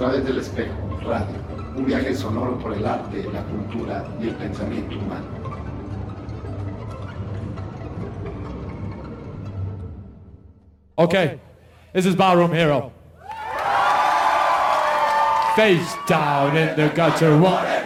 través del espejo, radio, un viaje sonoro por el arte, la cultura y el pensamiento humano. Okay, this is Ballroom Hero. Face down in the gutter, water.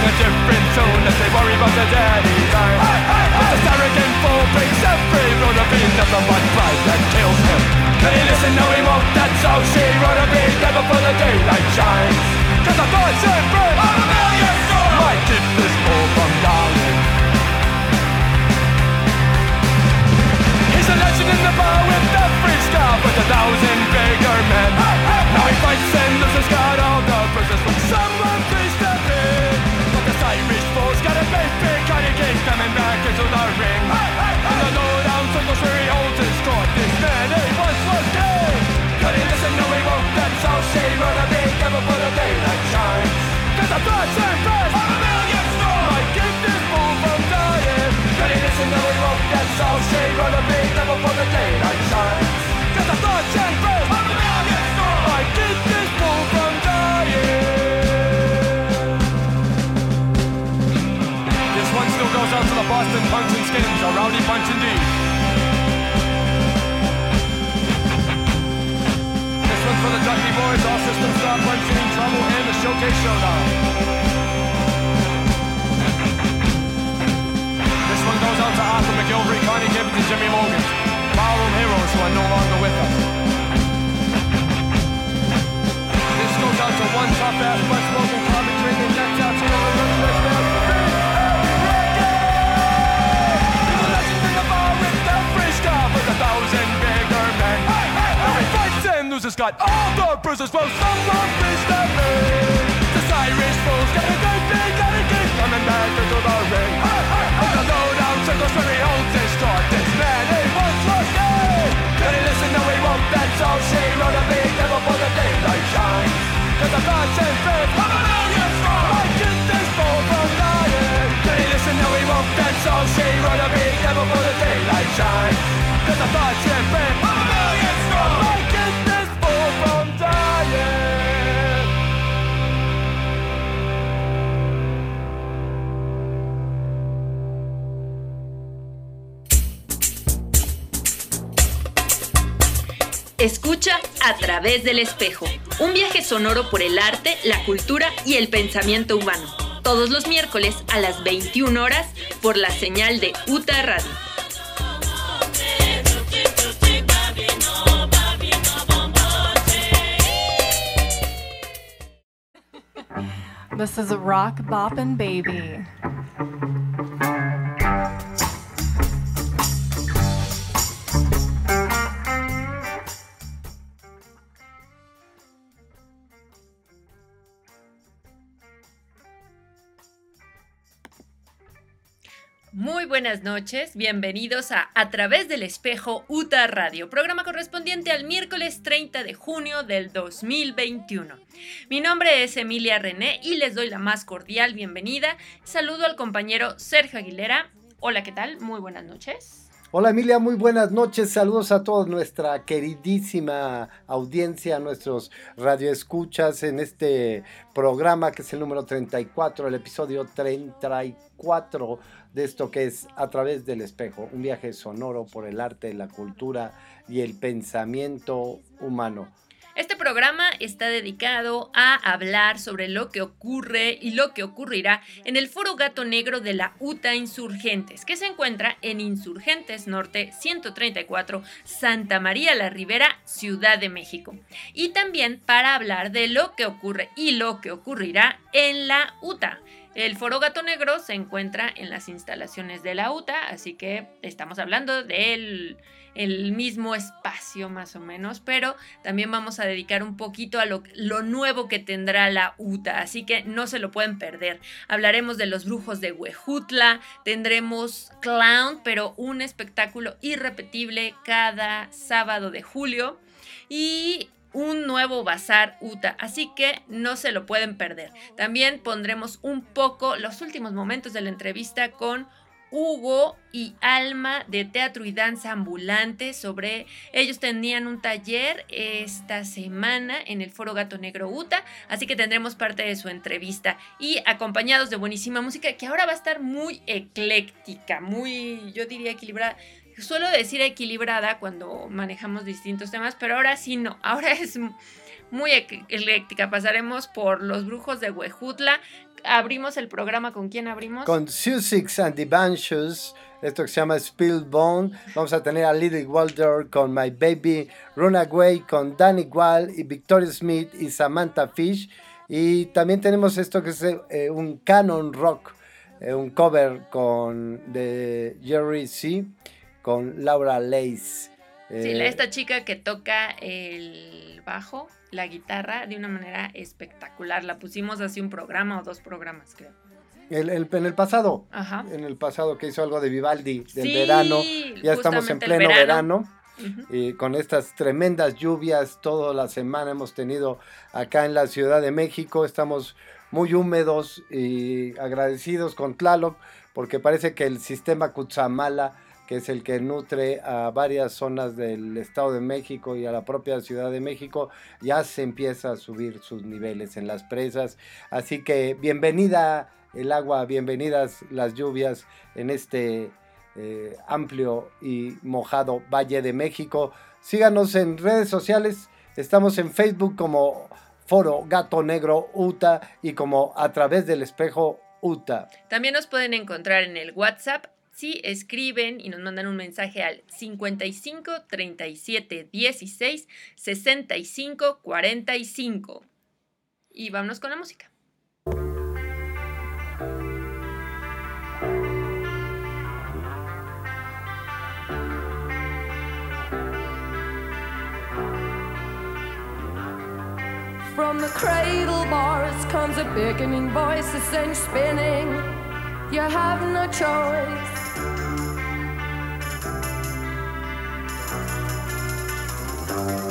in a different tone as they worry about their daily life. Hey, hey, hey. This arrogant fool breaks every road of being the one pride that kills him. Can he listen? No, he won't. That's all she wrote a beat there before the daylight shines. Cause the thoughts and breath of a million souls might keep this fool from dying. He's a legend in the bar with every scar, but a thousand bigger men. Now he fights and loses, got all the bruises from someone. Irish boys got a big, big kinda Cage coming back into the ring. Hey, hey, hey. In the lowdown circles where he holds his court, this man he once was king. Could he listen, no he won't, that's all she run a big devil for the daylight shines. Cause I'm fast and fast on a million stars. Might keep this fool from dying. Could he listen, no he won't, that's all she run a big devil for the daylight shines. Cause I'm fast and fast on a million stars. Might keep this goes out to the Boston Punks and Skins, a rowdy punch indeed. This one's for the Ducky Boys, all systems stop, punch in trouble, and the showcase showdown. This one goes out to Arthur McGilvery, Connie given and Jimmy Morgan. Ballroom heroes who are no longer with us. This goes out to one tough ass, much broken, common drinking, that's out to the thousand bigger men. Hey, hey, hey. fights and loses, got all the bruises. Well, someone please the ring. This Irish got a good thing, got a kick, coming back into the ring. Hey, hey, hey. The lowdown circles where he holds his start. This man, he wants lucky. Can he listen? No, he won't. That's all she wrote a big devil for the daylight shines. Cause the gods and faith of a million strong. I get this fool from dying. Can he listen? No, he won't. That's all she wrote a big devil for the daylight shine. Escucha a través del espejo, un viaje sonoro por el arte, la cultura y el pensamiento humano. Todos los miércoles a las 21 horas por la señal de UTA Radio. This is a rock boppin' baby. buenas noches, bienvenidos a A través del espejo UTA Radio, programa correspondiente al miércoles 30 de junio del 2021. Mi nombre es Emilia René y les doy la más cordial bienvenida. Saludo al compañero Sergio Aguilera. Hola, ¿qué tal? Muy buenas noches. Hola Emilia, muy buenas noches. Saludos a toda nuestra queridísima audiencia, a nuestros radioescuchas en este programa que es el número 34, el episodio 34 de esto que es A través del espejo, un viaje sonoro por el arte, la cultura y el pensamiento humano. Este programa está dedicado a hablar sobre lo que ocurre y lo que ocurrirá en el Foro Gato Negro de la UTA Insurgentes, que se encuentra en Insurgentes Norte 134, Santa María la Ribera, Ciudad de México. Y también para hablar de lo que ocurre y lo que ocurrirá en la UTA el Foro Gato Negro se encuentra en las instalaciones de la UTA, así que estamos hablando del mismo espacio más o menos, pero también vamos a dedicar un poquito a lo, nuevo que tendrá la UTA, así que no se lo pueden perder. Hablaremos de los brujos de Huejutla, tendremos clown, pero un espectáculo irrepetible cada sábado de julio. Y un nuevo bazar UTA, así que no se lo pueden perder. También pondremos un poco los últimos momentos de la entrevista con Hugo y Alma de Teatro y Danza Ambulante sobre ellos tenían un taller esta semana en el Foro Gato Negro UTA, así que tendremos parte de su entrevista y acompañados de buenísima música que ahora va a estar muy ecléctica, muy yo diría equilibrada. Suelo decir equilibrada cuando manejamos distintos temas, pero ahora sí no, ahora es muy ecléctica. Pasaremos por los brujos de Huejutla. Abrimos el programa, ¿con quién abrimos? Con Susix and the Banshees, esto que se llama Spillbone. Vamos a tener a Lily Walter con My Baby, Runaway con Danny Wall y Victoria Smith y Samantha Fish. Y también tenemos esto que es eh, un canon rock, eh, un cover con de Jerry C con Laura Lace. Sí, Eh, esta chica que toca el bajo, la guitarra, de una manera espectacular. La pusimos hace un programa o dos programas, creo. el- el- en el pasado, Ajá. en el pasado que hizo algo de Vivaldi del Sí, verano. Ya estamos en pleno verano. Y con estas tremendas lluvias toda la semana hemos tenido acá en la Ciudad de México. Estamos muy húmedos y agradecidos con Tlaloc porque parece que el sistema Cutzamala, que es el que nutre a varias zonas del Estado de México y a la propia Ciudad de México, ya se empieza a subir sus niveles en las presas. Así que bienvenida el agua, bienvenidas las lluvias en este eh, amplio y mojado Valle de México. Síganos en redes sociales. Estamos en Facebook como Foro Gato Negro UTA y como a través del espejo UTA. También nos pueden encontrar en el WhatsApp si escriben y nos mandan un mensaje al 55 37 16 65 45. Y vámonos con la música. From the cradle bars comes a beckoning voice you spinning. You have no choice. You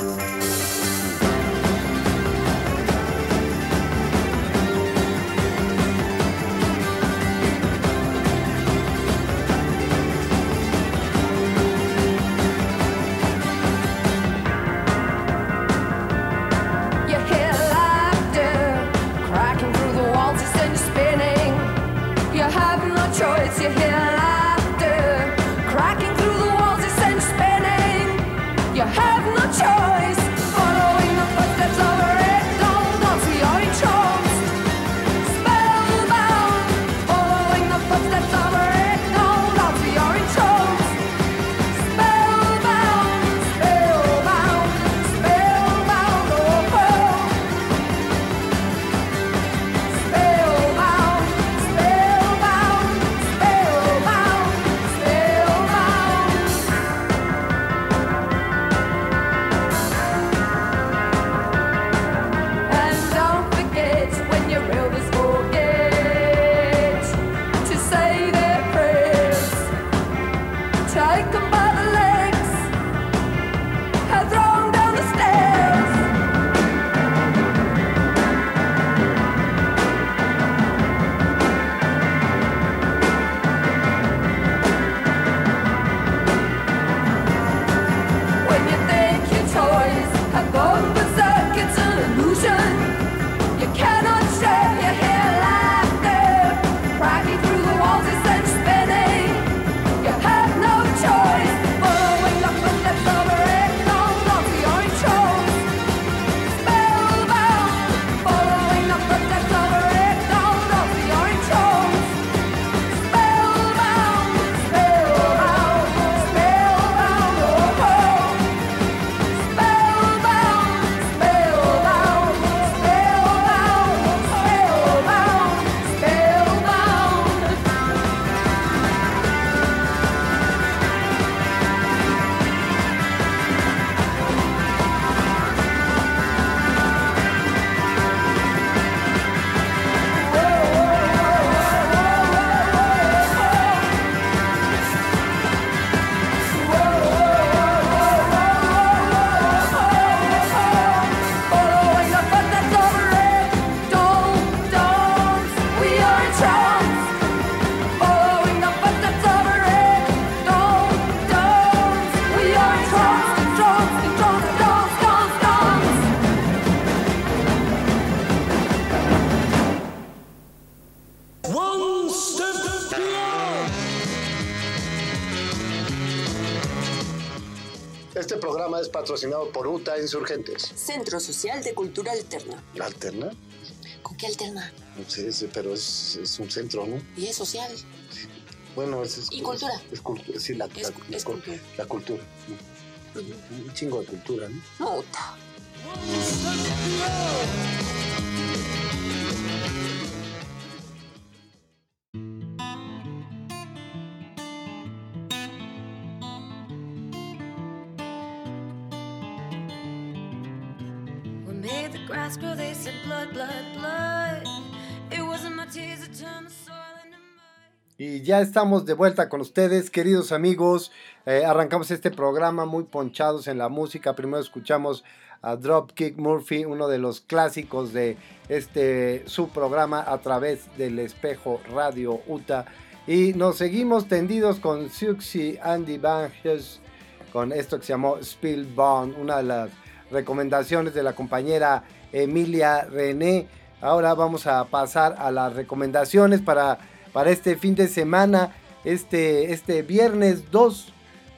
programa es patrocinado por UTA Insurgentes. Centro Social de Cultura Alterna. ¿La alterna? ¿Con qué alterna? No sé, pero es, es un centro, ¿no? Y es social. Bueno, es, es ¿Y cultura? Es, cultura, sí, la, Es- la- la cultura. la cultura. Un chingo de cultura, ¿no? Muta. What Y ya estamos de vuelta con ustedes, queridos amigos. Eh, arrancamos este programa muy ponchados en la música. Primero escuchamos a Dropkick Murphy, uno de los clásicos de este su programa a través del espejo Radio UTA. Y nos seguimos tendidos con Suxy Andy Banges con esto que se llamó Spillbond, una de las recomendaciones de la compañera Emilia René. Ahora vamos a pasar a las recomendaciones para, para este fin de semana. Este, este viernes 2,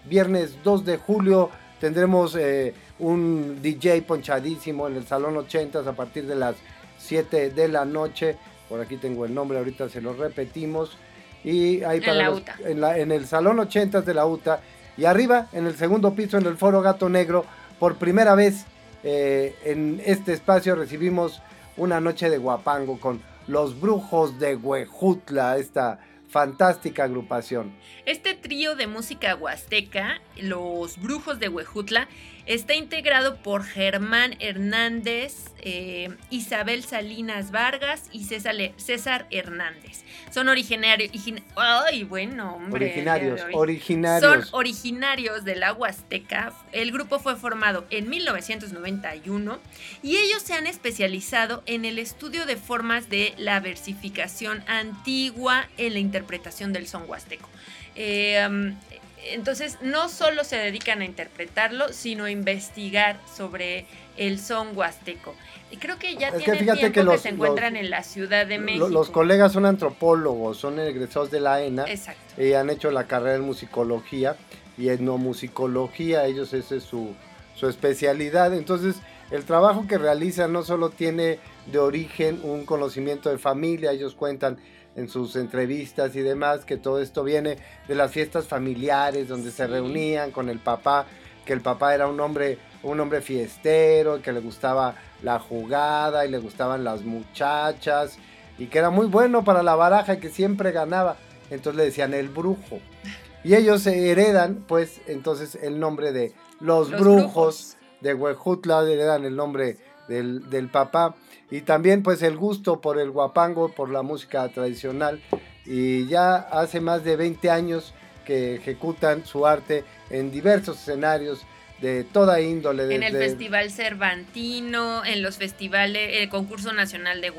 viernes 2 de julio, tendremos eh, un DJ ponchadísimo en el Salón 80 a partir de las 7 de la noche. Por aquí tengo el nombre, ahorita se lo repetimos. Y ahí En para la los- UTA. en, la- en el Salón 80 de la UTA. Y arriba, en el segundo piso, en el Foro Gato Negro, por primera vez eh, en este espacio recibimos una noche de guapango con los brujos de Huejutla, esta fantástica agrupación. Este trío de música huasteca, Los Brujos de Huejutla, está integrado por Germán Hernández, eh, Isabel Salinas Vargas y César, César Hernández. Son originarios... Ay, bueno, hombre. Originarios, originarios. Son originarios de la Huasteca. El grupo fue formado en 1991 y ellos se han especializado en el estudio de formas de la versificación antigua en la interpretación del son huasteco. Eh, um, entonces, no solo se dedican a interpretarlo, sino a investigar sobre el son huasteco. Y creo que ya Es que tienen fíjate tiempo que se encuentran los- en la Ciudad de México. Los colegas son antropólogos, son egresados de la ENA Exacto. y han hecho la carrera en musicología y etnomusicología, ellos esa es su, su especialidad. Entonces, el trabajo que realizan no solo tiene de origen un conocimiento de familia, ellos cuentan en sus entrevistas y demás que todo esto viene de las fiestas familiares donde se reunían con el papá, que el papá era un hombre un hombre fiestero, que le gustaba la jugada y le gustaban las muchachas y que era muy bueno para la baraja y que siempre ganaba. Entonces le decían el brujo. Y ellos se heredan, pues, entonces el nombre de los, Los brujos, brujos. De Huejutla, heredan el nombre del, del papá. Y también, pues, el gusto por el guapango, por la música tradicional. Y ya hace más de 20 años que ejecutan su arte en diversos escenarios de toda índole. En el Festival Cervantino, en los festivales, el concurso nacional de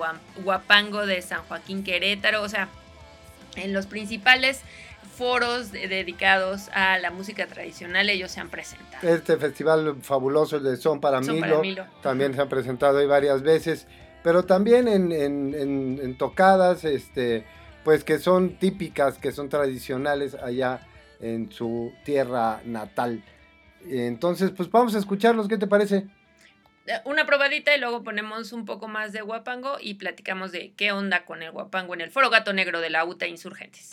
Guapango de San Joaquín Querétaro, o sea, en los principales foros de- dedicados a la música tradicional ellos se han presentado. Este festival fabuloso, de Son para Son Milo, para Milo. también se han presentado ahí varias veces, pero también en, en- en- en tocadas, este, pues que son típicas, que son tradicionales allá en su tierra natal. Entonces, pues vamos a escucharlos, ¿qué te parece? Eh, Una probadita y luego ponemos un poco más de guapango y platicamos de qué onda con el guapango en el Foro Gato Negro de la UTA Insurgentes.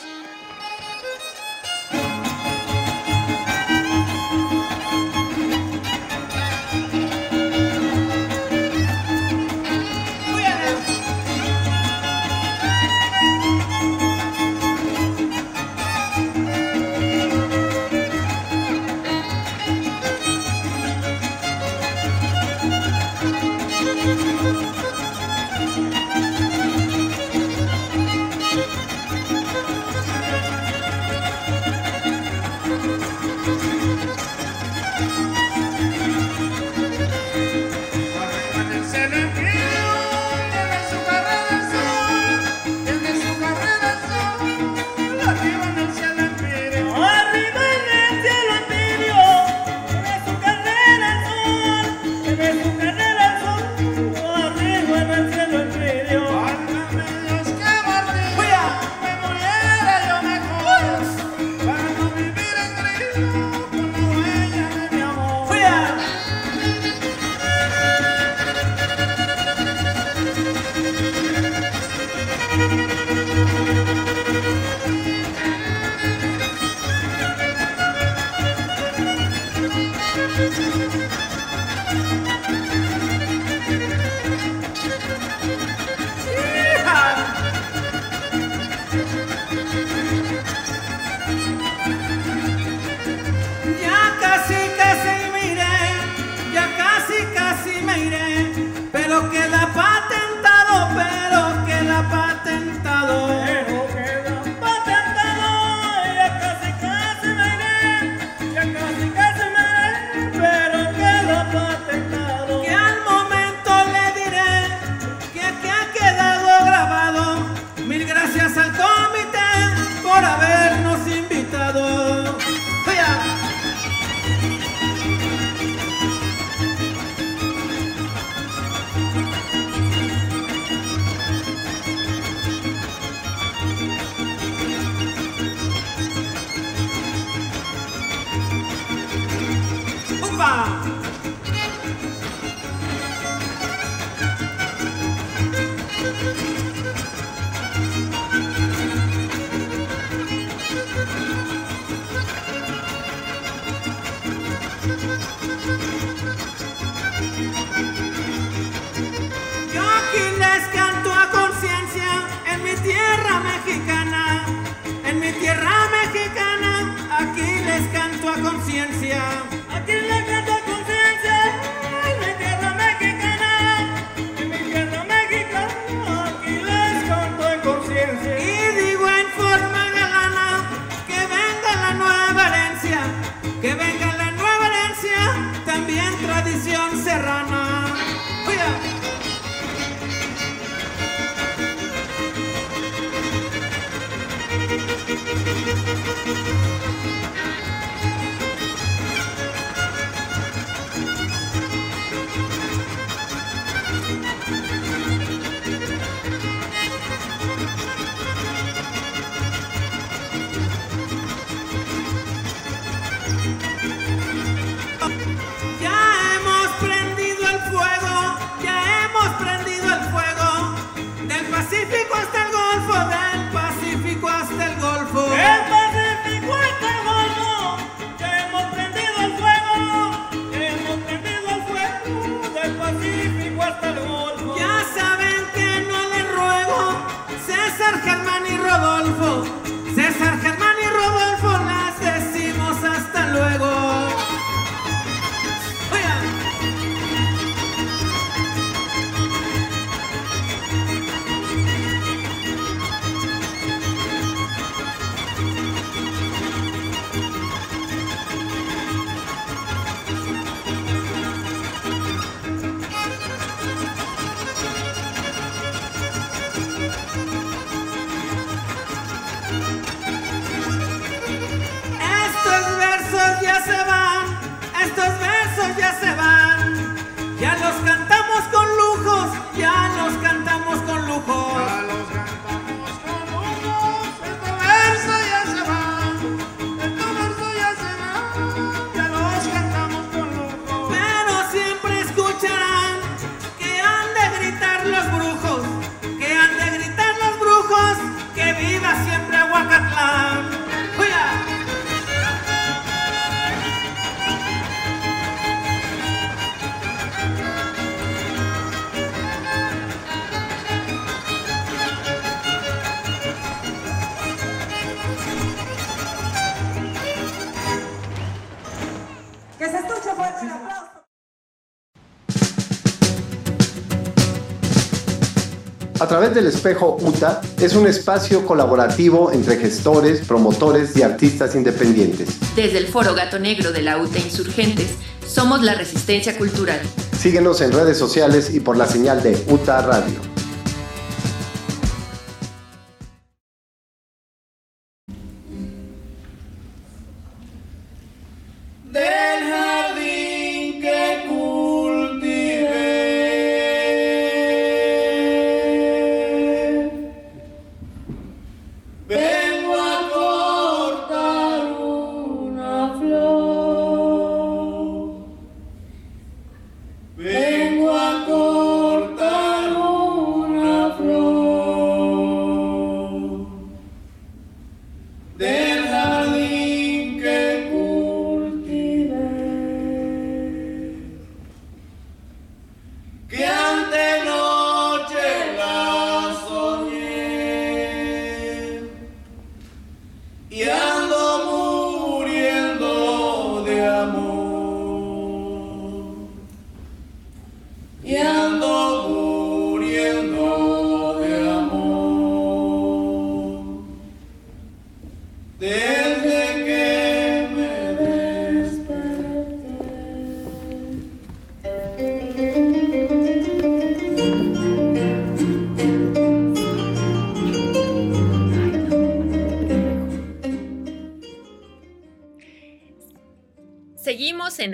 Través del espejo UTA es un espacio colaborativo entre gestores, promotores y artistas independientes. Desde el Foro Gato Negro de la UTA Insurgentes, somos la resistencia cultural. Síguenos en redes sociales y por la señal de UTA Radio.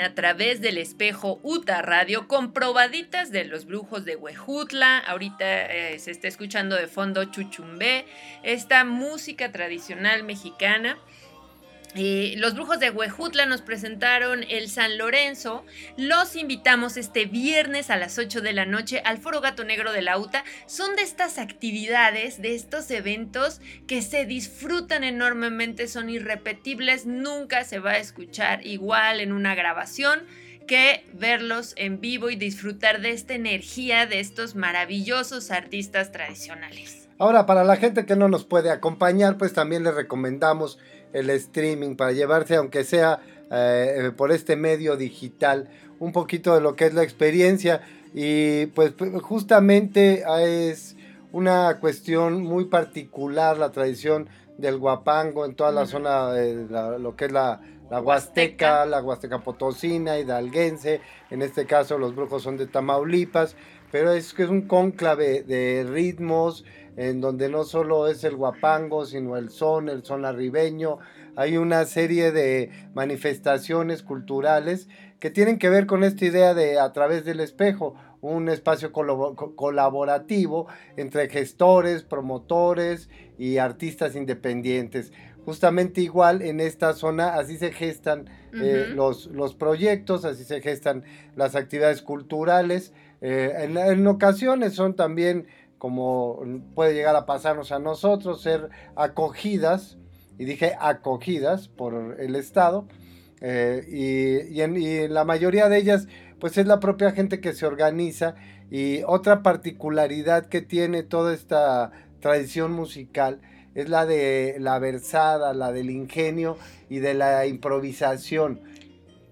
A través del espejo UTA Radio con probaditas de los brujos de Huejutla. Ahorita eh, se está escuchando de fondo Chuchumbé, esta música tradicional mexicana. Eh, los brujos de Huejutla nos presentaron el San Lorenzo. Los invitamos este viernes a las 8 de la noche al Foro Gato Negro de la UTA. Son de estas actividades, de estos eventos que se disfrutan enormemente, son irrepetibles, nunca se va a escuchar igual en una grabación que verlos en vivo y disfrutar de esta energía de estos maravillosos artistas tradicionales. Ahora, para la gente que no nos puede acompañar, pues también les recomendamos el streaming para llevarse, aunque sea eh, por este medio digital, un poquito de lo que es la experiencia. Y pues justamente es una cuestión muy particular la tradición del guapango en toda la zona de la- lo que es la, la Huasteca, la Huasteca Potosina, Hidalguense, en este caso los brujos son de Tamaulipas, pero es que es un cónclave de ritmos en donde no solo es el guapango, sino el son, el son arribeño, hay una serie de manifestaciones culturales que tienen que ver con esta idea de a través del espejo, un espacio colaborativo entre gestores, promotores y artistas independientes. Justamente igual en esta zona así se gestan eh, los, los proyectos, así se gestan las actividades culturales. Eh, en, en ocasiones son también como puede llegar a pasarnos a nosotros, ser acogidas, y dije acogidas por el Estado, eh, y, en, la mayoría de ellas, pues es la propia gente que se organiza, y otra particularidad que tiene toda esta tradición musical es la de la versada, la del ingenio y de la improvisación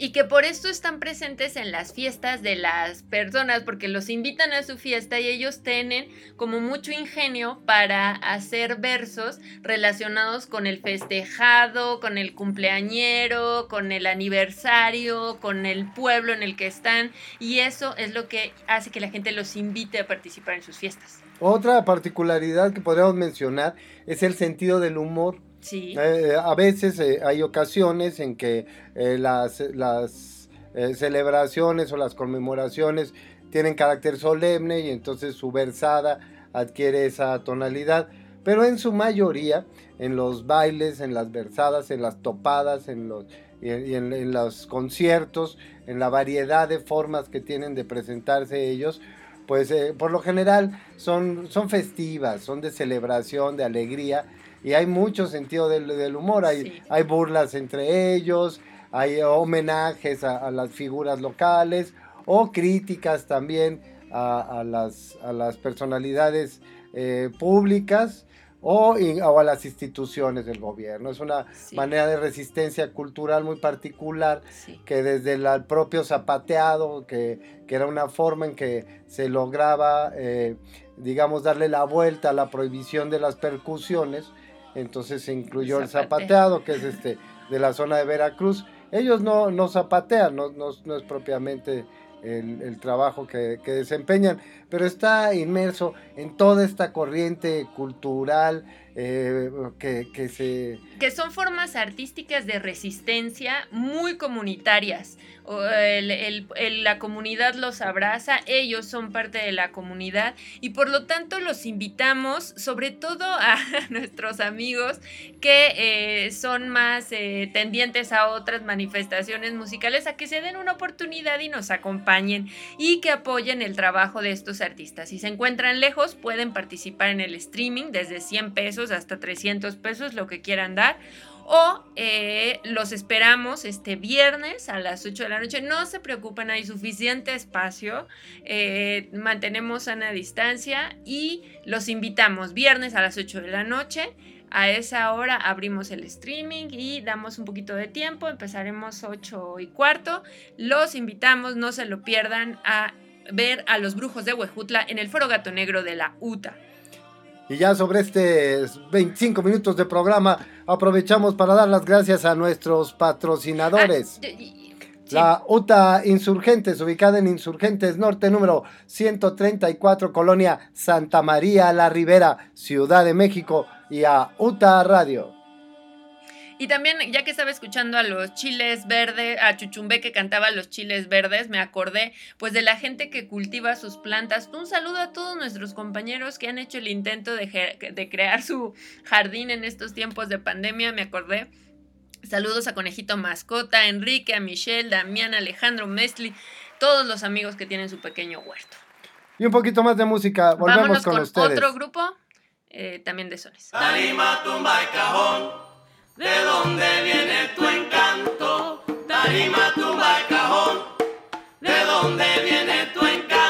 y que por esto están presentes en las fiestas de las personas, porque los invitan a su fiesta y ellos tienen como mucho ingenio para hacer versos relacionados con el festejado, con el cumpleañero, con el aniversario, con el pueblo en el que están, y eso es lo que hace que la gente los invite a participar en sus fiestas. Otra particularidad que podríamos mencionar es el sentido del humor Sí. Eh, a veces eh, hay ocasiones en que eh, las celebraciones o las conmemoraciones tienen carácter solemne y entonces su versada adquiere esa tonalidad. Pero en su mayoría, en los bailes, en las versadas, en las topadas, en los, y en, los conciertos, en la variedad de formas que tienen de presentarse ellos, pues por lo general son, son festivas, son de celebración, de alegría y hay mucho sentido del, humor, hay, hay burlas entre ellos, hay homenajes a, las figuras locales o críticas también a, las, a las, personalidades eh, públicas o, a las instituciones del gobierno. Es una manera de resistencia cultural muy particular que desde el propio zapateado, que, era una forma en que se lograba, eh, digamos, darle la vuelta a la prohibición de las percusiones, entonces se incluyó el zapateado, que es este de la zona de Veracruz. Ellos no, no zapatean, no, no, es propiamente el, trabajo que, que, desempeñan, pero está inmerso en toda esta corriente cultural eh, que, que, se... Que son formas artísticas de resistencia muy comunitarias. El, la comunidad los abraza, ellos son parte de la comunidad y por lo tanto los invitamos, sobre todo a nuestros amigos que eh, son más eh, tendientes a otras manifestaciones musicales, a que se den una oportunidad y nos acompañen y que apoyen el trabajo de estos artistas. Si se encuentran lejos, pueden participar en el streaming desde 100 pesos hasta 300 pesos, lo que quieran dar. O eh, los esperamos este viernes a las 8 de la noche. No se preocupen, hay suficiente espacio. Eh, mantenemos sana distancia y los invitamos viernes a las 8 de la noche. A esa hora abrimos el streaming y damos un poquito de tiempo. Empezaremos 8 y cuarto. Los invitamos, no se lo pierdan, a ver a los brujos de Huejutla en el Foro Gato Negro de la UTA. Y ya sobre este 25 minutos de programa, aprovechamos para dar las gracias a nuestros patrocinadores. Ah, La UTA Insurgentes, ubicada en Insurgentes Norte, número 134, Colonia Santa María La Ribera, Ciudad de México, y a UTA Radio. Y también, ya que estaba escuchando a los chiles verdes, a Chuchumbe que cantaba los chiles verdes, me acordé pues de la gente que cultiva sus plantas. Un saludo a todos nuestros compañeros que han hecho el intento de, de crear su jardín en estos tiempos de pandemia, me acordé. Saludos a Conejito Mascota, Enrique, a Michelle, Damián, Alejandro, Mesli, todos los amigos que tienen su pequeño huerto. Y un poquito más de música, volvemos con, otro grupo, eh, también de sones. tumba cajón. ¿De dónde viene tu encanto? Tarima, tumba, cajón. ¿De dónde viene tu encanto?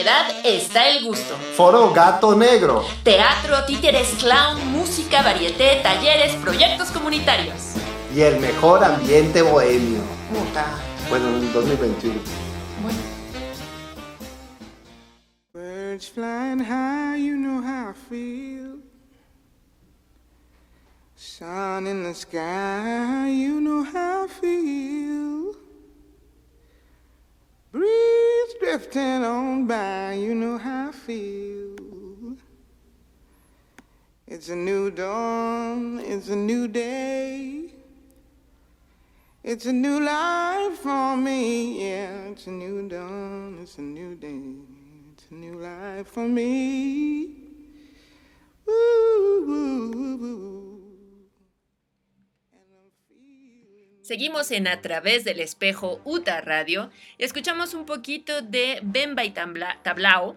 Variedad está el gusto. Foro Gato Negro. Teatro, títeres, clown, música, varieté, talleres, proyectos comunitarios. Y el mejor ambiente bohemio. Bueno, en 2021. Drifting on by, you know how I feel. It's a new dawn, it's a new day. It's a new life for me, yeah. It's a new dawn, it's a new day. It's a new life for me. Ooh, ooh, ooh, Seguimos en A través del espejo UTA Radio y escuchamos un poquito de Bemba y Tablao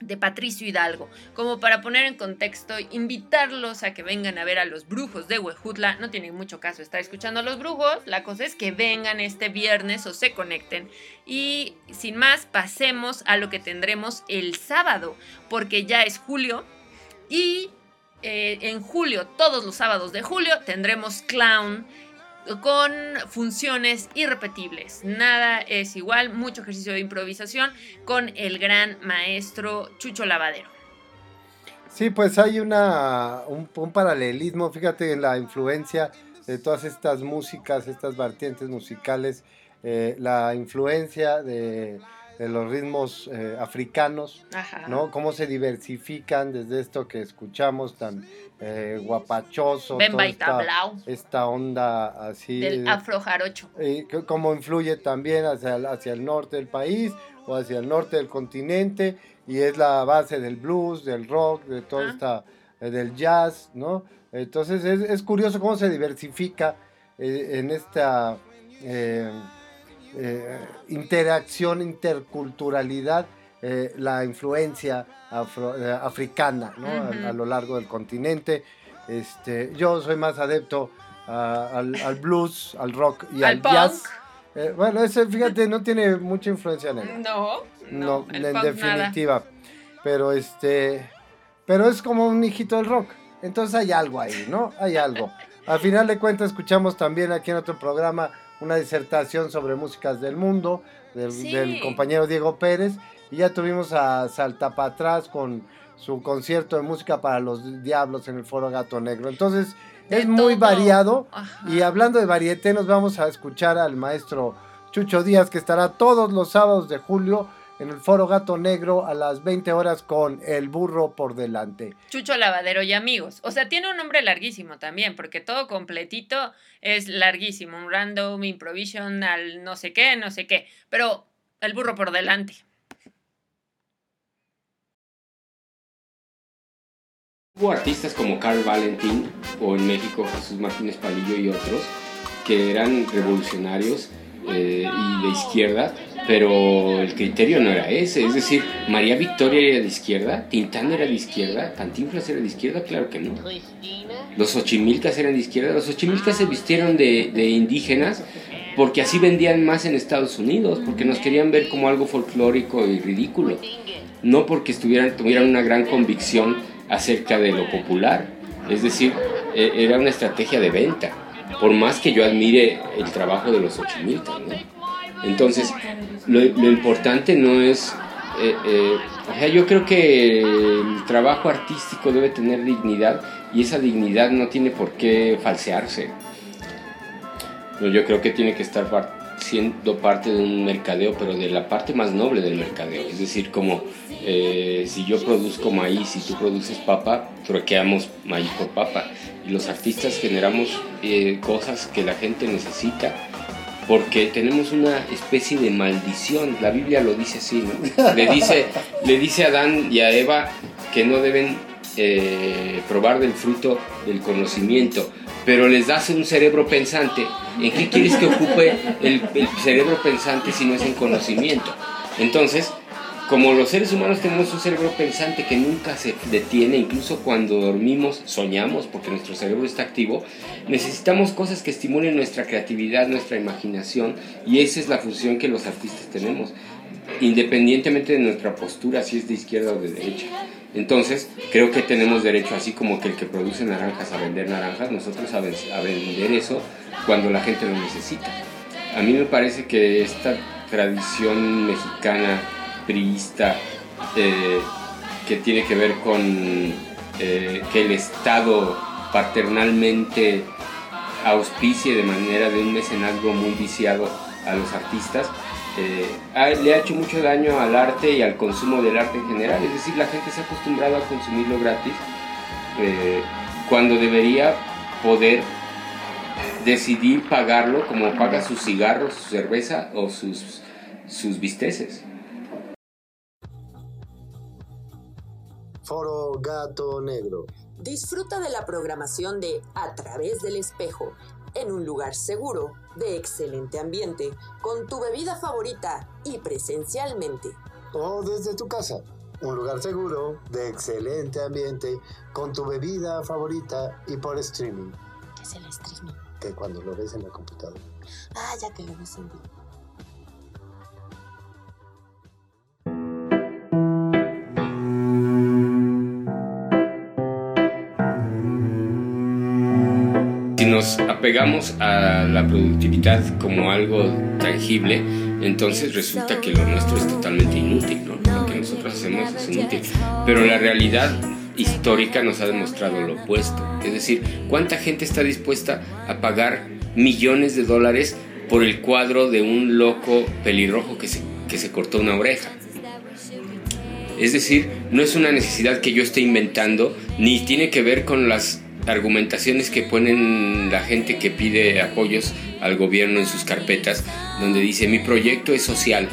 de Patricio Hidalgo, como para poner en contexto, invitarlos a que vengan a ver a los brujos de Huejutla. No tiene mucho caso estar escuchando a los brujos, la cosa es que vengan este viernes o se conecten. Y sin más, pasemos a lo que tendremos el sábado, porque ya es julio y eh, en julio, todos los sábados de julio, tendremos clown con funciones irrepetibles. Nada es igual, mucho ejercicio de improvisación con el gran maestro Chucho Lavadero. Sí, pues hay una, un, paralelismo, fíjate en la influencia de todas estas músicas, estas vertientes musicales, eh, la influencia de, de los ritmos eh, africanos, Ajá. ¿no? Cómo se diversifican desde esto que escuchamos tan eh, guapachoso, toda esta, esta onda así. Del afro jarocho. y c- cómo influye también hacia el, hacia el norte del país o hacia el norte del continente y es la base del blues, del rock, de toda Ah. esta eh, del jazz, ¿no? Entonces es, es curioso cómo se diversifica eh, en esta eh, interacción, interculturalidad, eh, la influencia afro- eh, africana ¿no? A- lo largo del continente. Este, yo soy más adepto al, al blues, al rock y Al jazz. Bueno, ese, fíjate, no tiene mucha influencia negra. No, No, el en definitiva. Pero este. Pero es como un hijito del rock. Entonces hay algo ahí, ¿no? Hay algo. Al final de cuentas, escuchamos también aquí en otro programa una disertación sobre músicas del mundo del, Sí. del compañero Diego Pérez. Y ya tuvimos a Salta para atrás con su concierto de música para los diablos en el Foro Gato Negro. Entonces, De es muy variado. Ajá. Y hablando de varieté, nos vamos a escuchar al maestro Chucho Díaz, que estará todos los sábados de julio en el Foro Gato Negro a las 20 horas con El Burro por delante. Chucho Lavadero y amigos. O sea, tiene un nombre larguísimo también, porque todo completito es larguísimo. Un random improvision al no sé qué, no sé qué. Pero el burro por delante. Hubo artistas como Carl Valentin o en México Jesús Martínez Palillo y otros que eran revolucionarios eh, y de izquierda, pero el criterio no era ese. Es decir, María Victoria era de izquierda, Tintán era de izquierda, Cantinflas era de izquierda, claro que no. Los Ochimilcas eran de izquierda, los Ochimilcas se vistieron de, de indígenas porque así vendían más en Estados Unidos, porque nos querían ver como algo folclórico y ridículo, no porque estuvieran, tuvieran una gran convicción acerca de lo popular. Es decir, eh, era una estrategia de venta, por más que yo admire el trabajo de los Ochimilcas. ¿no? Entonces, lo, importante no es... eh, eh, o sea, yo creo que el trabajo artístico debe tener dignidad y esa dignidad no tiene por qué falsearse. Yo creo que tiene que estar siendo parte de un mercadeo, pero de la parte más noble del mercadeo. Es decir, como eh, si yo produzco maíz y tú produces papa, troqueamos maíz por papa. Y los artistas generamos eh, cosas que la gente necesita porque tenemos una especie de maldición. La Biblia lo dice así, ¿no? Le dice, le dice a Adán y a Eva que no deben eh, probar del fruto del conocimiento, pero les das un cerebro pensante. ¿En qué quieres que ocupe el, el cerebro pensante si no es en conocimiento? Entonces, como los seres humanos tenemos un cerebro pensante que nunca se detiene, incluso cuando dormimos, soñamos, porque nuestro cerebro está activo, necesitamos cosas que estimulen nuestra creatividad, nuestra imaginación, y esa es la función que los artistas tenemos, independientemente de nuestra postura, si es de izquierda o de derecha. Entonces, creo que tenemos derecho, así como que el que produce naranjas a vender naranjas, nosotros a, ven- a vender eso cuando la gente lo necesita. A mí me parece que esta tradición mexicana priista eh, que tiene que ver con eh, que el Estado paternalmente auspicie de manera de un mecenazgo muy viciado a los artistas, eh, ha- le ha hecho mucho daño al arte y al consumo del arte en general. Es decir, la gente se ha acostumbrado a consumirlo gratis eh, cuando debería poder decidir pagarlo como paga sus cigarros, su cerveza o sus, sus bisteces. Foro Gato Negro. Disfruta de la programación de A través del espejo, en un lugar seguro, de excelente ambiente, con tu bebida favorita y presencialmente. O desde tu casa. Un lugar seguro, de excelente ambiente, con tu bebida favorita y por streaming. ¿Qué es el streaming? Que cuando lo ves en la computadora. Ah, ya que lo ves en vivo. Nos apegamos a la productividad como algo tangible, entonces resulta que lo nuestro es totalmente inútil, ¿no? Lo que nosotros hacemos es inútil. Pero la realidad histórica nos ha demostrado lo opuesto. Es decir, ¿cuánta gente está dispuesta a pagar millones de dólares por el cuadro de un loco pelirrojo que se, que se cortó una oreja? Es decir, no es una necesidad que yo esté inventando, ni tiene que ver con las argumentaciones que ponen la gente que pide apoyos al gobierno en sus carpetas, donde dice mi proyecto es social.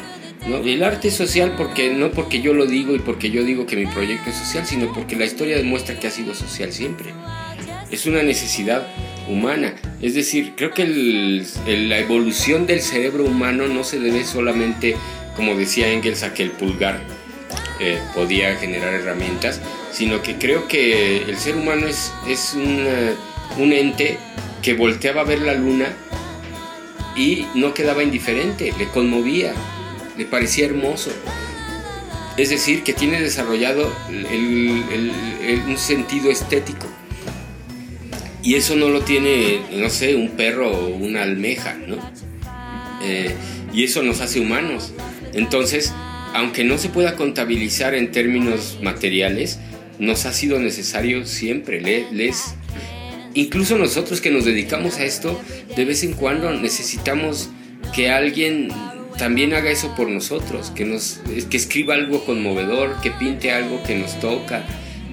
¿no? El arte es social porque no porque yo lo digo y porque yo digo que mi proyecto es social, sino porque la historia demuestra que ha sido social siempre. Es una necesidad humana. Es decir, creo que el- la evolución del cerebro humano no se debe solamente, como decía Engels, a que el pulgar eh, podía generar herramientas, sino que creo que el ser humano es, un ente que volteaba a ver la luna y no quedaba indiferente, le conmovía, le parecía hermoso. Es decir, que tiene desarrollado un sentido estético. Y eso no lo tiene, no sé, un perro o una almeja, ¿no? Eh, y eso nos hace humanos. Entonces, aunque no se pueda contabilizar en términos materiales, nos ha sido necesario siempre. Le- les, incluso nosotros que nos dedicamos a esto, de vez en cuando necesitamos que alguien también haga eso por nosotros, que, nos, que escriba algo conmovedor, que pinte algo que nos toca,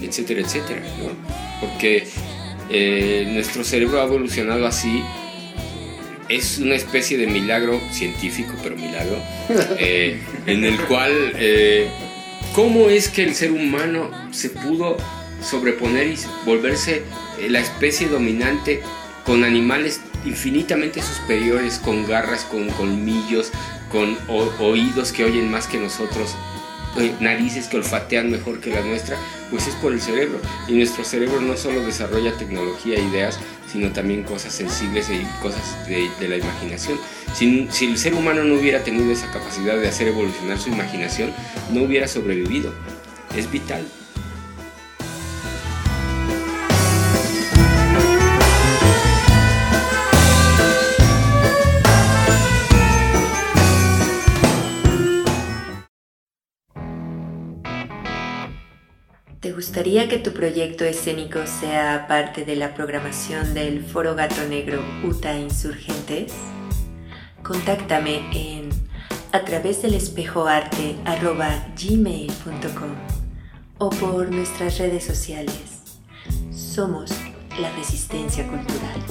etcétera, etcétera. ¿no? Porque eh, nuestro cerebro ha evolucionado así. Es una especie de milagro científico, pero milagro, eh, en el cual, eh, ¿cómo es que el ser humano se pudo sobreponer y volverse eh, la especie dominante con animales infinitamente superiores, con garras, con colmillos, con oídos que oyen más que nosotros, eh, narices que olfatean mejor que la nuestra, pues es por el cerebro. Y nuestro cerebro no solo desarrolla tecnología ideas, sino también cosas sensibles y cosas de, la imaginación. Si el ser humano no hubiera tenido esa capacidad de hacer evolucionar su imaginación, no hubiera sobrevivido. Es vital. Gustaría que tu proyecto escénico sea parte de la programación del Foro Gato Negro UTA Insurgentes? Contáctame en a través del espejoarte arroba gmail.com o por nuestras redes sociales. Somos la Resistencia Cultural.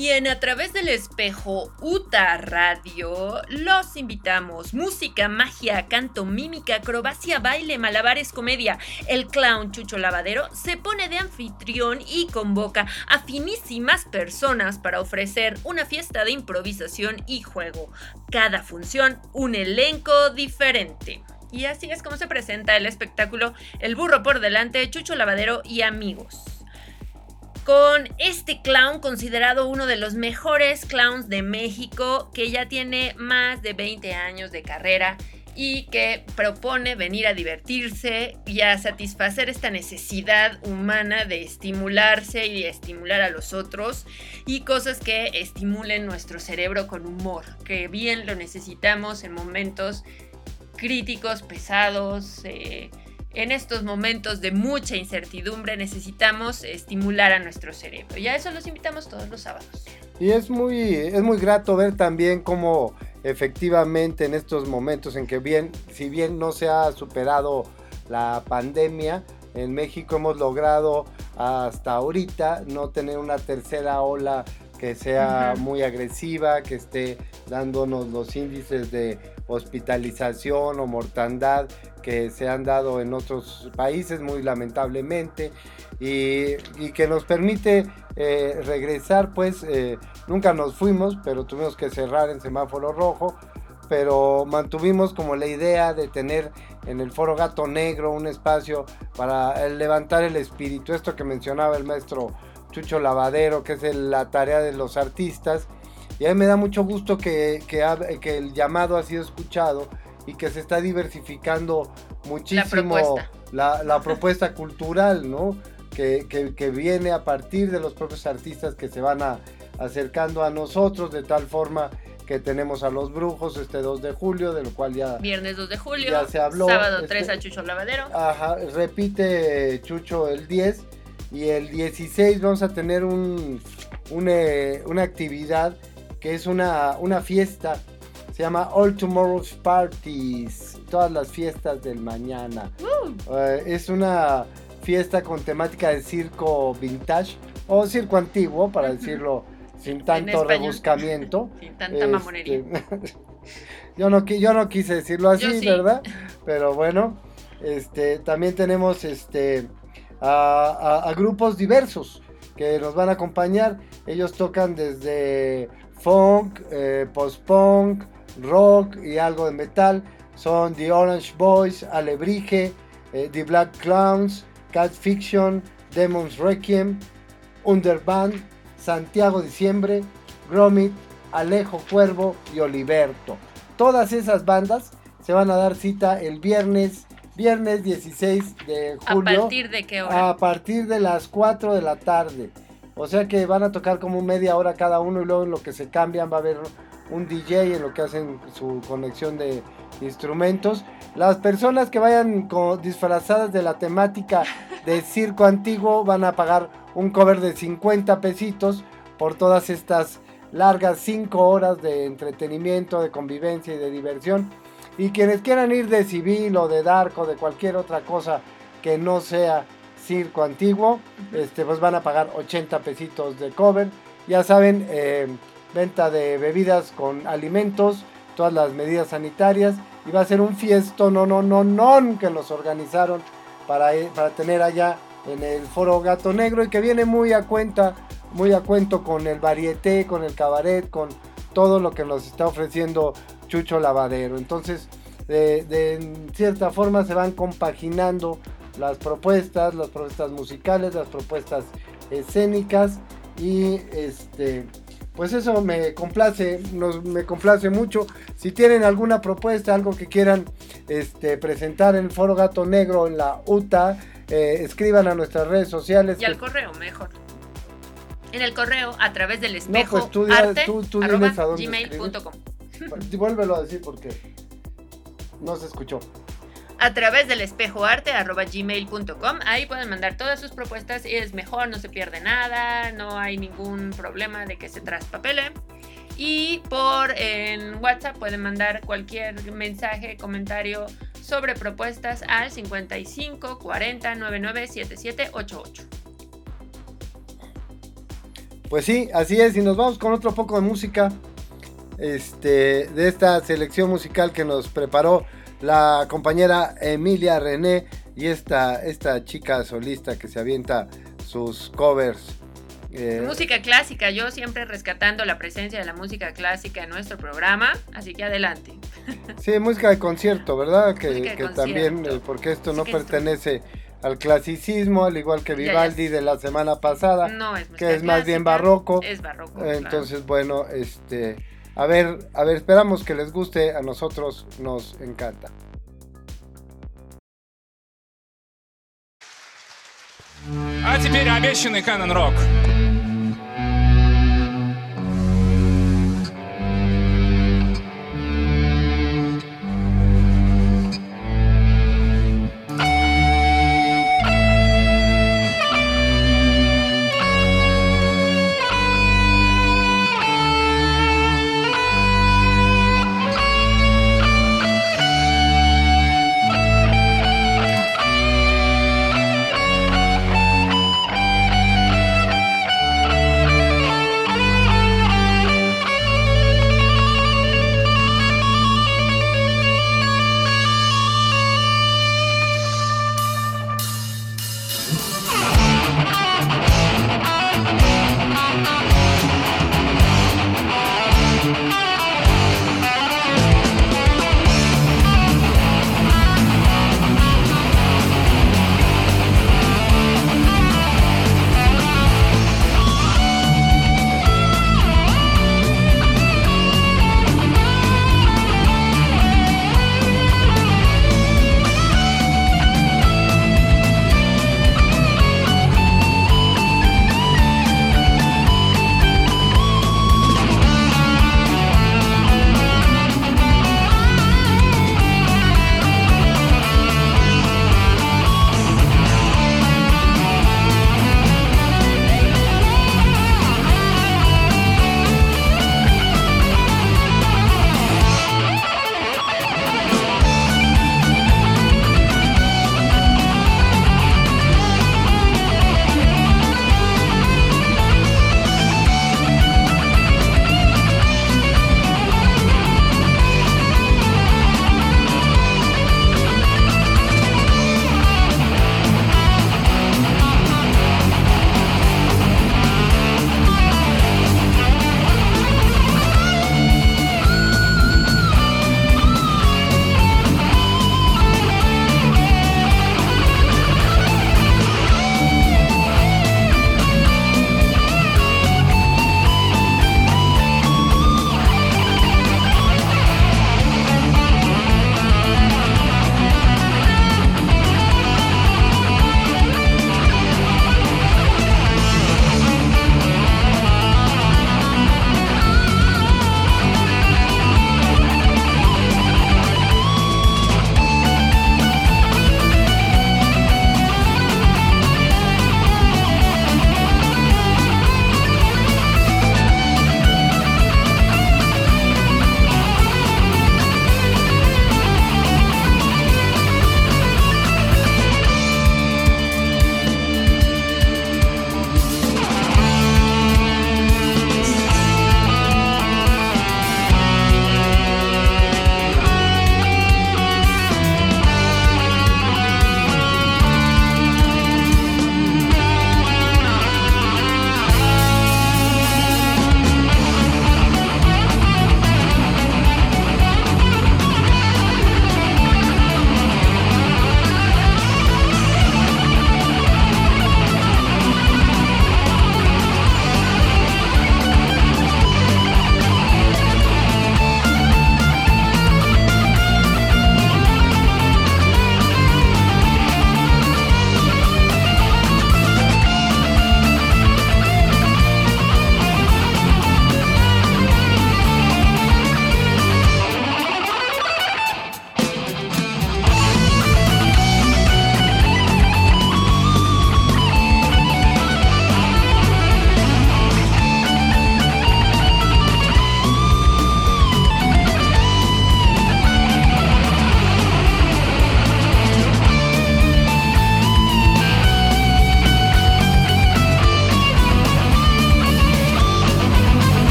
Y en A través del espejo UTA Radio los invitamos. Música, magia, canto, mímica, acrobacia, baile, malabares, comedia. El clown Chucho Lavadero se pone de anfitrión y convoca a finísimas personas para ofrecer una fiesta de improvisación y juego. Cada función, un elenco diferente. Y así es como se presenta el espectáculo El burro por delante, Chucho Lavadero y amigos con este clown considerado uno de los mejores clowns de México, que ya tiene más de 20 años de carrera y que propone venir a divertirse y a satisfacer esta necesidad humana de estimularse y de estimular a los otros y cosas que estimulen nuestro cerebro con humor, que bien lo necesitamos en momentos críticos, pesados, eh, en estos momentos de mucha incertidumbre necesitamos estimular a nuestro cerebro. Y a eso los invitamos todos los sábados. Y es muy, es muy grato ver también cómo efectivamente en estos momentos en que bien, si bien no se ha superado la pandemia, en México hemos logrado hasta ahorita no tener una tercera ola que sea muy agresiva, que esté dándonos los índices de hospitalización o mortandad que se han dado en otros países muy lamentablemente y, y que nos permite eh, regresar pues eh, nunca nos fuimos pero tuvimos que cerrar en semáforo rojo pero mantuvimos como la idea de tener en el foro gato negro un espacio para levantar el espíritu. Esto que mencionaba el maestro Chucho Lavadero que es el- la tarea de los artistas y a mí me da mucho gusto que, que, ha- que el llamado ha sido escuchado y que se está diversificando muchísimo propuesta. la, la propuesta cultural, ¿no? Que, que- viene a partir de los propios artistas que se van a- acercando a nosotros de tal forma que tenemos a los brujos este 2 de julio, de lo cual ya... Viernes 2 de julio. Ya se habló, Sábado este- 3 a Chucho Lavadero. Ajá, repite Chucho el 10 y el 16 vamos a tener un, un, eh, una actividad que es una, una fiesta. Se llama All Tomorrow's Parties, todas las fiestas del mañana. Eh, es una fiesta con temática de circo vintage o circo antiguo, para decirlo sin tanto rebuscamiento. Sin tanta mamonería. Este, yo, no, yo no quise decirlo así, sí. ¿verdad? Pero bueno, este, también tenemos este, a, grupos diversos que nos van a acompañar. Ellos tocan desde funk, eh, post-punk, rock y algo de metal. Son The Orange Boys, Alebrije, eh, The Black Clowns, Cat Fiction, Demons Requiem, Underband, Santiago Diciembre, Gromit, Alejo Cuervo y Oliverto. Todas esas bandas se van a dar cita el viernes, viernes 16 de ¿A julio. partir de qué hora? A partir de las 4 de la tarde. O sea que van a tocar como media hora cada uno y luego en lo que se cambian va a haber un DJ en lo que hacen su conexión de instrumentos. Las personas que vayan co- disfrazadas de la temática de circo antiguo van a pagar un cover de 50 pesitos por todas estas largas 5 horas de entretenimiento, de convivencia y de diversión. Y quienes quieran ir de civil o de dark o de cualquier otra cosa que no sea circo antiguo, este, pues van a pagar 80 pesitos de cover. Ya saben, eh, venta de bebidas con alimentos, todas las medidas sanitarias. Y va a ser un fiesto, no, no, no, no, que los organizaron para, eh, para tener allá en el Foro Gato Negro y que viene muy a cuenta, muy a cuento con el varieté, con el cabaret, con todo lo que nos está ofreciendo Chucho Lavadero. Entonces, de, de en cierta forma se van compaginando las propuestas, las propuestas musicales, las propuestas escénicas y este pues eso me complace, nos, me complace mucho. Si tienen alguna propuesta, algo que quieran este, presentar en el Foro Gato Negro en la UTA, eh, escriban a nuestras redes sociales. Y al correo, mejor. En el correo, a través del No, espejo pues tú, di- arte, tú, tú arroba diles a dónde gmail.com. escribir. Vuélvelo a decir porque no se escuchó. A través del espejo arte, arroba gmail.com. Ahí pueden mandar todas sus propuestas y es mejor, no se pierde nada, no hay ningún problema de que se traspapele. Y por en WhatsApp pueden mandar cualquier mensaje, comentario sobre propuestas al 55 40 99 77 88. Pues sí, así es. Y nos vamos con otro poco de música. Este, de esta selección musical que nos preparó la compañera Emilia René y esta, esta chica solista que se avienta sus covers. eh, Música clásica, yo siempre rescatando la presencia de la música clásica en nuestro programa, así que adelante. Sí, música de concierto, ¿verdad? Que, concierto. también, eh, porque esto no esto- pertenece al clasicismo, al igual que Vivaldi de la semana pasada, No es que es más bien barroco. Es barroco. Eh, Entonces, bueno, este, a ver, a ver, esperamos que les guste, a nosotros nos encanta. А теперь обещанный Канон Рок.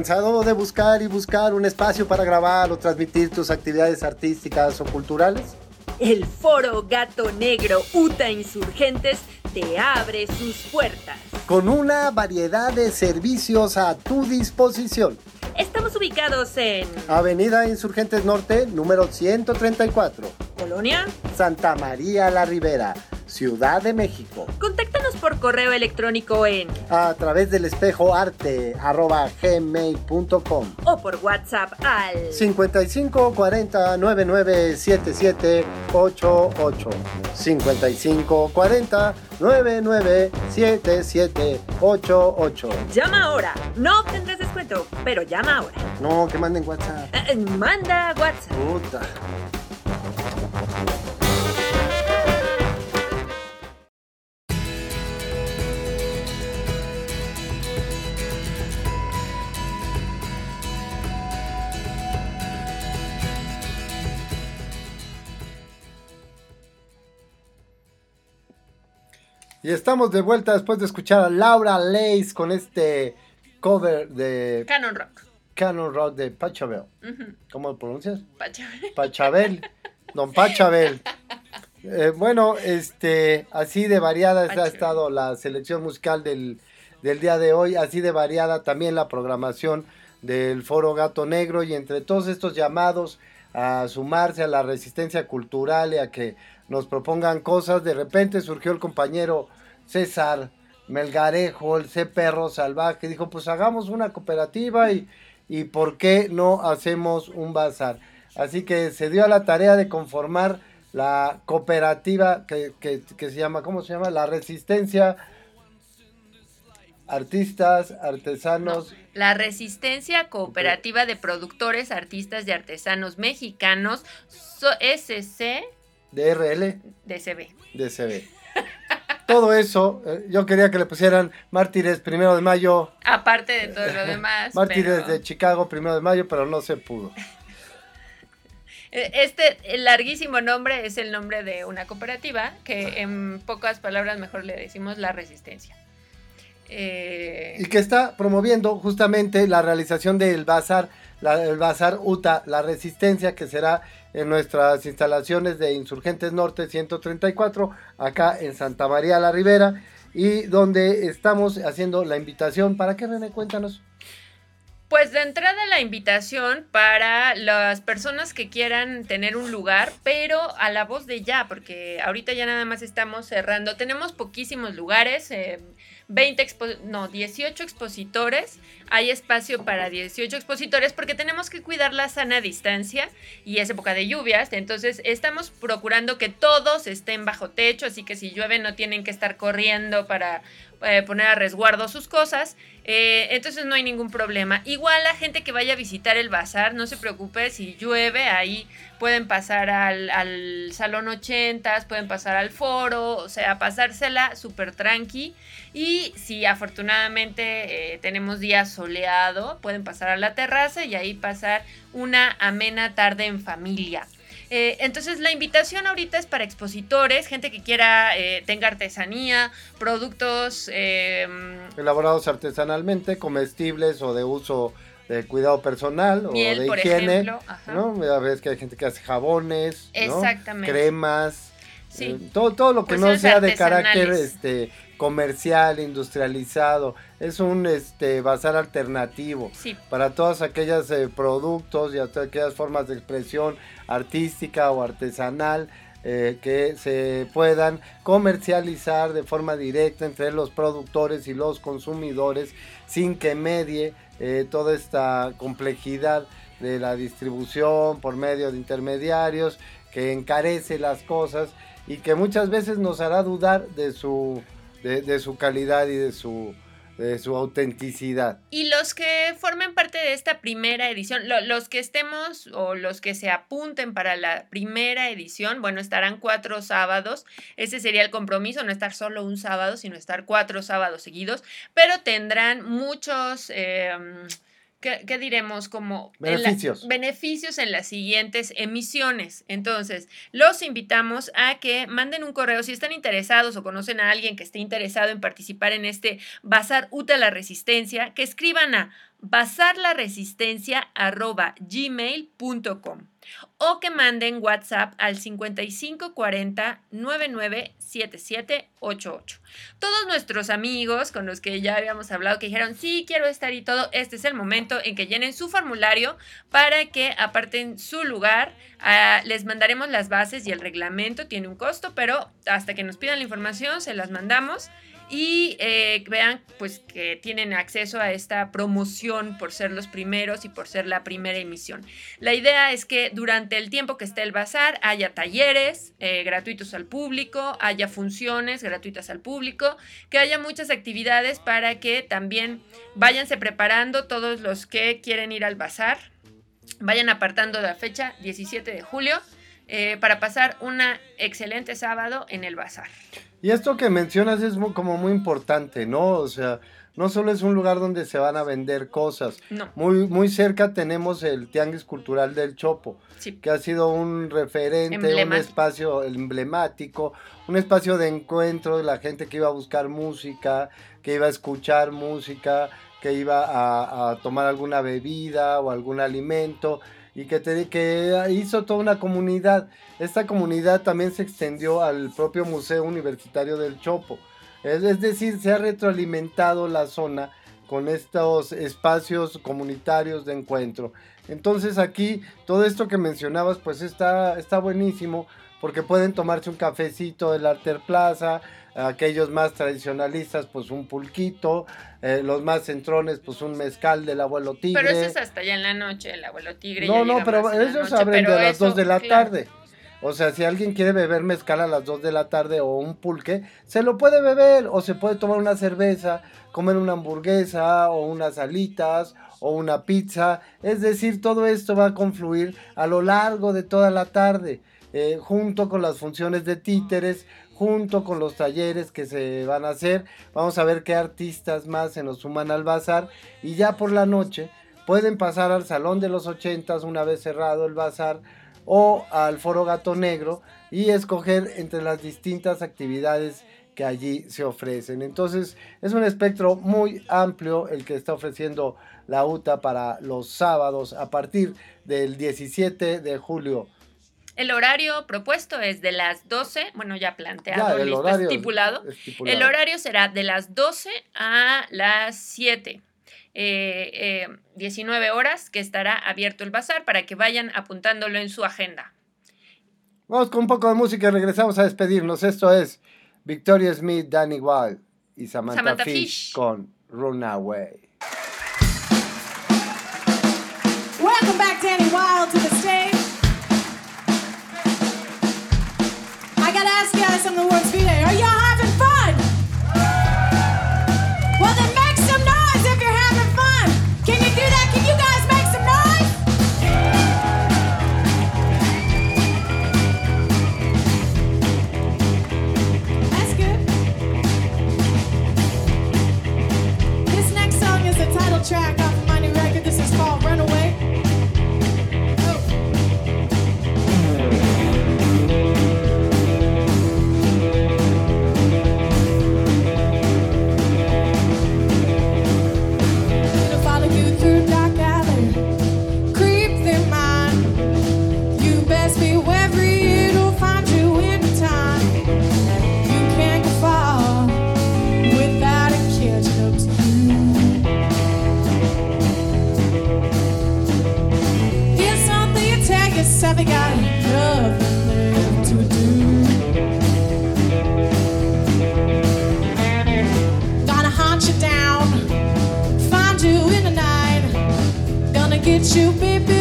¿Cansado de buscar y buscar un espacio para grabar o transmitir tus actividades artísticas o culturales? El Foro Gato Negro UTA Insurgentes te abre sus puertas. Con una variedad de servicios a tu disposición. Estamos ubicados en Avenida Insurgentes Norte, número 134. Colonia. Santa María la Ribera, Ciudad de México. Contáctanos por correo electrónico en A través del espejo arte arroba gmail.com o por WhatsApp al 55 40 99 77 88 55 40 99 77 88 Llama ahora. No obtendrás descuento, pero llama ahora. No, que manden WhatsApp. Eh, Manda WhatsApp. Puta. Y estamos de vuelta después de escuchar a Laura Lace con este cover de Canon Rock. Canon Rock de Pachabel. ¿Cómo lo pronuncias? Pachabel. Pachabel. Don Pachabel. Eh, bueno, este, así de variada ha estado la selección musical del, del día de hoy, así de variada también la programación del Foro Gato Negro y entre todos estos llamados a sumarse a la resistencia cultural y a que nos propongan cosas, de repente surgió el compañero César Melgarejo, el C Perro Salvaje, dijo pues hagamos una cooperativa y, y por qué no hacemos un bazar. Así que se dio a la tarea de conformar la cooperativa que, que- que se llama, ¿cómo se llama? La Resistencia Artistas, Artesanos, La Resistencia Cooperativa de Productores, Artistas y Artesanos Mexicanos, so- SC DRL, DCB. DCB. Todo eso, eh, yo quería que le pusieran Mártires primero de mayo, Aparte de todo lo demás. Mártires pero- de Chicago primero de mayo, pero no se pudo. Este el larguísimo nombre es el nombre de una cooperativa que en pocas palabras mejor le decimos la resistencia. Eh, Y que está promoviendo justamente la realización del bazar, la- el bazar UTA, la resistencia que será en nuestras instalaciones de Insurgentes Norte 134, acá en Santa María la Ribera, y donde estamos haciendo la invitación. ¿Para qué, René? Cuéntanos. Pues de entrada la invitación para las personas que quieran tener un lugar, pero a la voz de ya, porque ahorita ya nada más estamos cerrando. Tenemos poquísimos lugares, eh, 20 expo- no, 18 expositores. Hay espacio para 18 expositores porque tenemos que cuidar la sana distancia y es época de lluvias, entonces estamos procurando que todos estén bajo techo, así que si llueve no tienen que estar corriendo para eh, poner a resguardo sus cosas. Eh, entonces no hay ningún problema. Igual la gente que vaya a visitar el bazar, no se preocupe, si llueve, ahí pueden pasar al, al salón 80, pueden pasar al foro, o sea, pasársela súper tranqui. Y si afortunadamente eh, tenemos día soleado, pueden pasar a la terraza y ahí pasar una amena tarde en familia. Eh, entonces la invitación ahorita es para expositores, gente que quiera, eh, tenga artesanía, productos, eh, Elaborados artesanalmente, comestibles o de uso de cuidado personal o de por higiene. ejemplo, ajá. ¿no? Ya ves que hay gente que hace jabones, cremas, Sí. eh, todo, todo lo que no sea de carácter este, comercial, industrializado. Es un este, bazar alternativo Sí. para todos aquellos eh, productos y hasta aquellas formas de expresión artística o artesanal eh, que se puedan comercializar de forma directa entre los productores y los consumidores sin que medie eh, toda esta complejidad de la distribución por medio de intermediarios que encarece las cosas y que muchas veces nos hará dudar de su, de, de su calidad y de su, de su autenticidad. Y los que formen parte de esta primera edición, lo- los que estemos o los que se apunten para la primera edición, bueno, estarán cuatro sábados. Ese sería el compromiso, no estar solo un sábado, sino estar cuatro sábados seguidos, pero tendrán muchos... eh, ¿Qué, qué diremos? Como en la- Beneficios. beneficios en las siguientes emisiones. Entonces, los invitamos a que manden un correo si están interesados o conocen a alguien que esté interesado en participar en este Bazar UTA la Resistencia, que escriban a bazarlaresistencia.gmail.com o que manden WhatsApp al 5540 997788. Todos nuestros amigos con los que ya habíamos hablado que dijeron, sí, quiero estar y todo, este es el momento en que llenen su formulario para que aparten su lugar. Ah, les mandaremos las bases y el reglamento tiene un costo, pero hasta que nos pidan la información se las mandamos y eh, vean pues que tienen acceso a esta promoción por ser los primeros y por ser la primera emisión. La idea es que durante el tiempo que esté el bazar haya talleres eh, gratuitos al público, haya funciones gratuitas al público, que haya muchas actividades para que también váyanse preparando todos los que quieren ir al bazar, vayan apartando la fecha 17 de julio eh, para pasar una excelente sábado en el bazar. Y esto que mencionas es mu- como muy importante, ¿no? O sea, no solo es un lugar donde se van a vender cosas. No. Muy, muy cerca tenemos el Tianguis Cultural del Chopo, Sí. que ha sido un referente, un espacio emblemático, un espacio de encuentro de la gente que iba a buscar música, que iba a escuchar música, que iba a, a tomar alguna bebida o algún alimento y que, te- que hizo toda una comunidad. Esta comunidad también se extendió al propio Museo Universitario del Chopo. Es, decir, se ha retroalimentado la zona con estos espacios comunitarios de encuentro. Entonces aquí todo esto que mencionabas pues está, está buenísimo porque pueden tomarse un cafecito del Arter Plaza, aquellos más tradicionalistas pues un pulquito, eh, los más centrones pues un mezcal del abuelo tigre. Pero eso es hasta ya en la noche, el abuelo tigre. No, no, pero ellos abren de las eso, 2 de la claro. tarde. O sea, si alguien quiere beber mezcal a las 2 de la tarde o un pulque, se lo puede beber o se puede tomar una cerveza, comer una hamburguesa o unas alitas o una pizza. Es decir, todo esto va a confluir a lo largo de toda la tarde, eh, junto con las funciones de títeres, junto con los talleres que se van a hacer. Vamos a ver qué artistas más se nos suman al bazar y ya por la noche pueden pasar al Salón de los Ochentas una vez cerrado el bazar o al Foro Gato Negro y escoger entre las distintas actividades que allí se ofrecen. Entonces es un espectro muy amplio el que está ofreciendo la UTA para los sábados a partir del 17 de julio. El horario propuesto es de las 12, bueno, ya planteado, Ya, el listo, estipulado. estipulado. El horario será de las 12 a las 7. eh, eh, 19 horas que estará abierto el bazar para que vayan apuntándolo en su agenda. Vamos con un poco de música y regresamos a despedirnos. Esto es Victoria Smith, Danny Wild y Samantha, Samantha Fish, Fish. con Runaway. Welcome back, Danny Wild, to the stage. I gotta ask you guys something works today. Are y'all having fun? Well, then make some noise if you're having fun. Can you do that? Can you guys make some noise? That's good. This next song is the title track yourself, got nothing to do. Gonna you down, find you in the night. Gonna get you, baby,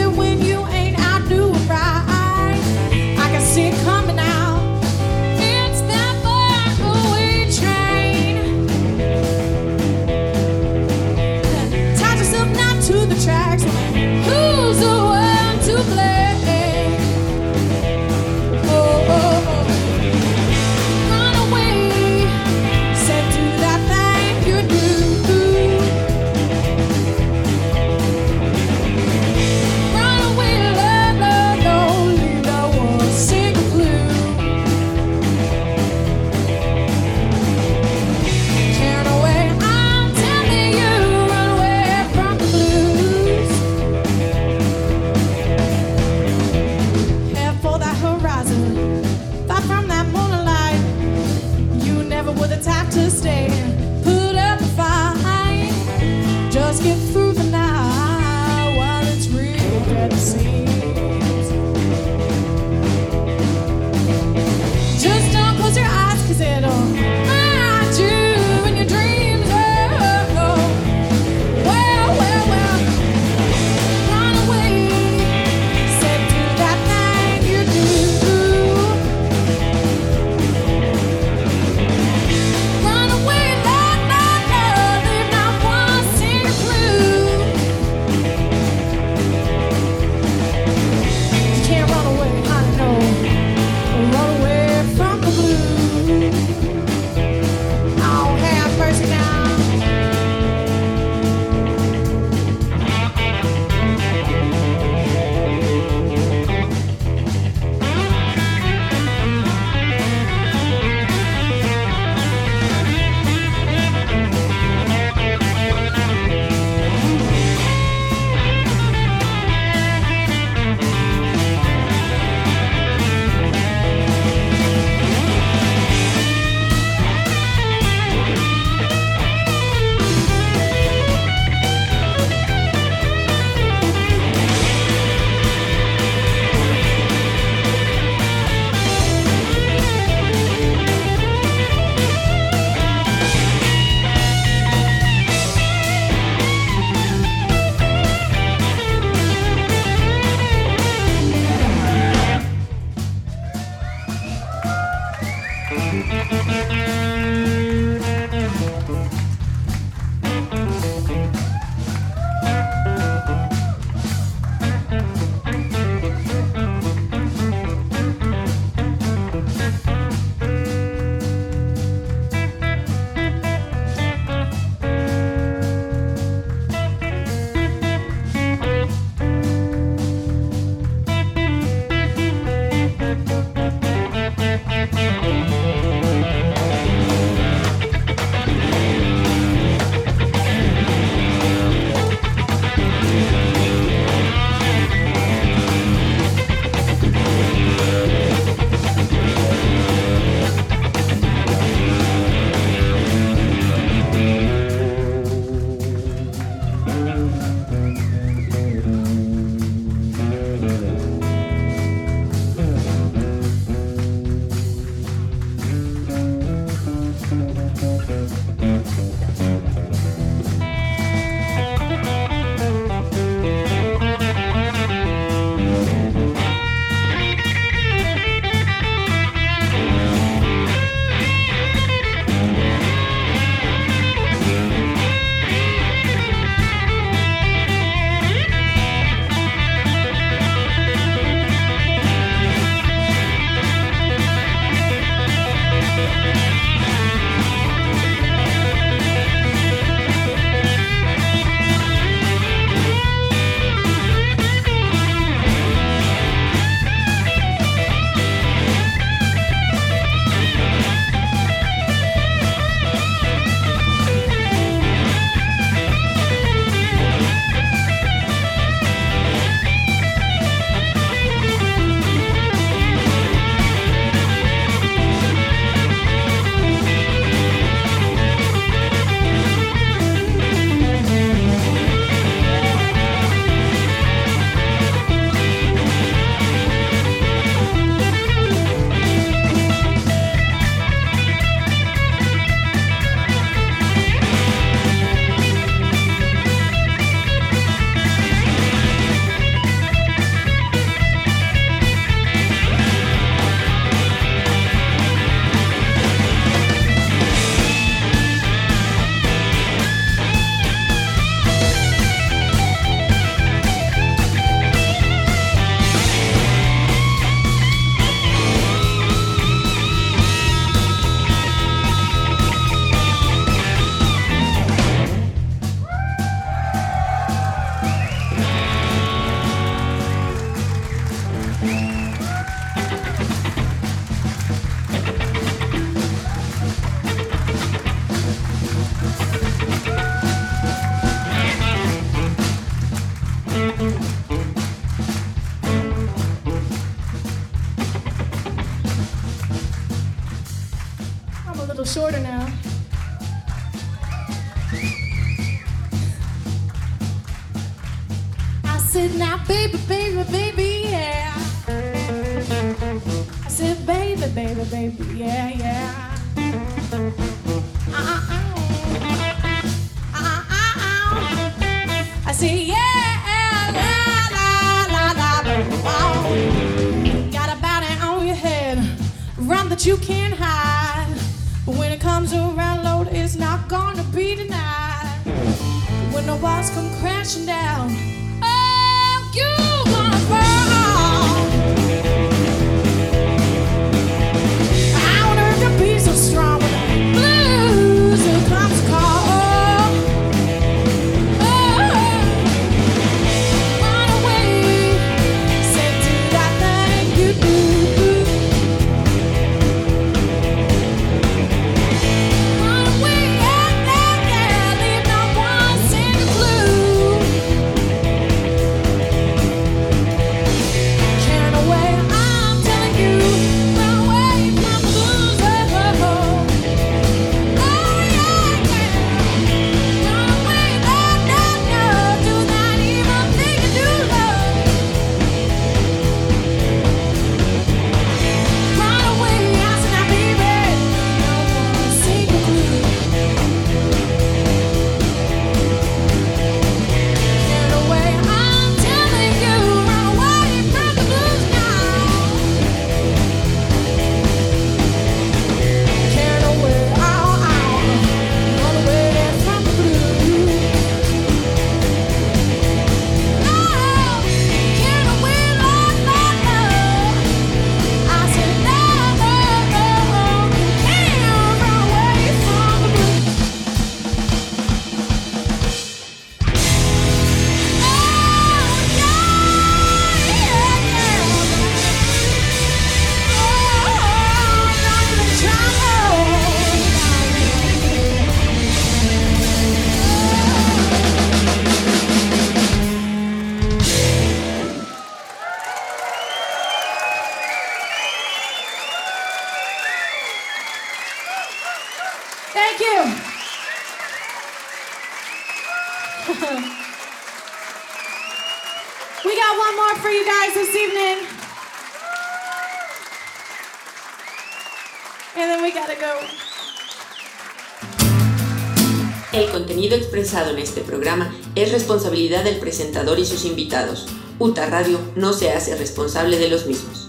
expresado en este programa es responsabilidad del presentador y sus invitados. UTA Radio no se hace responsable de los mismos.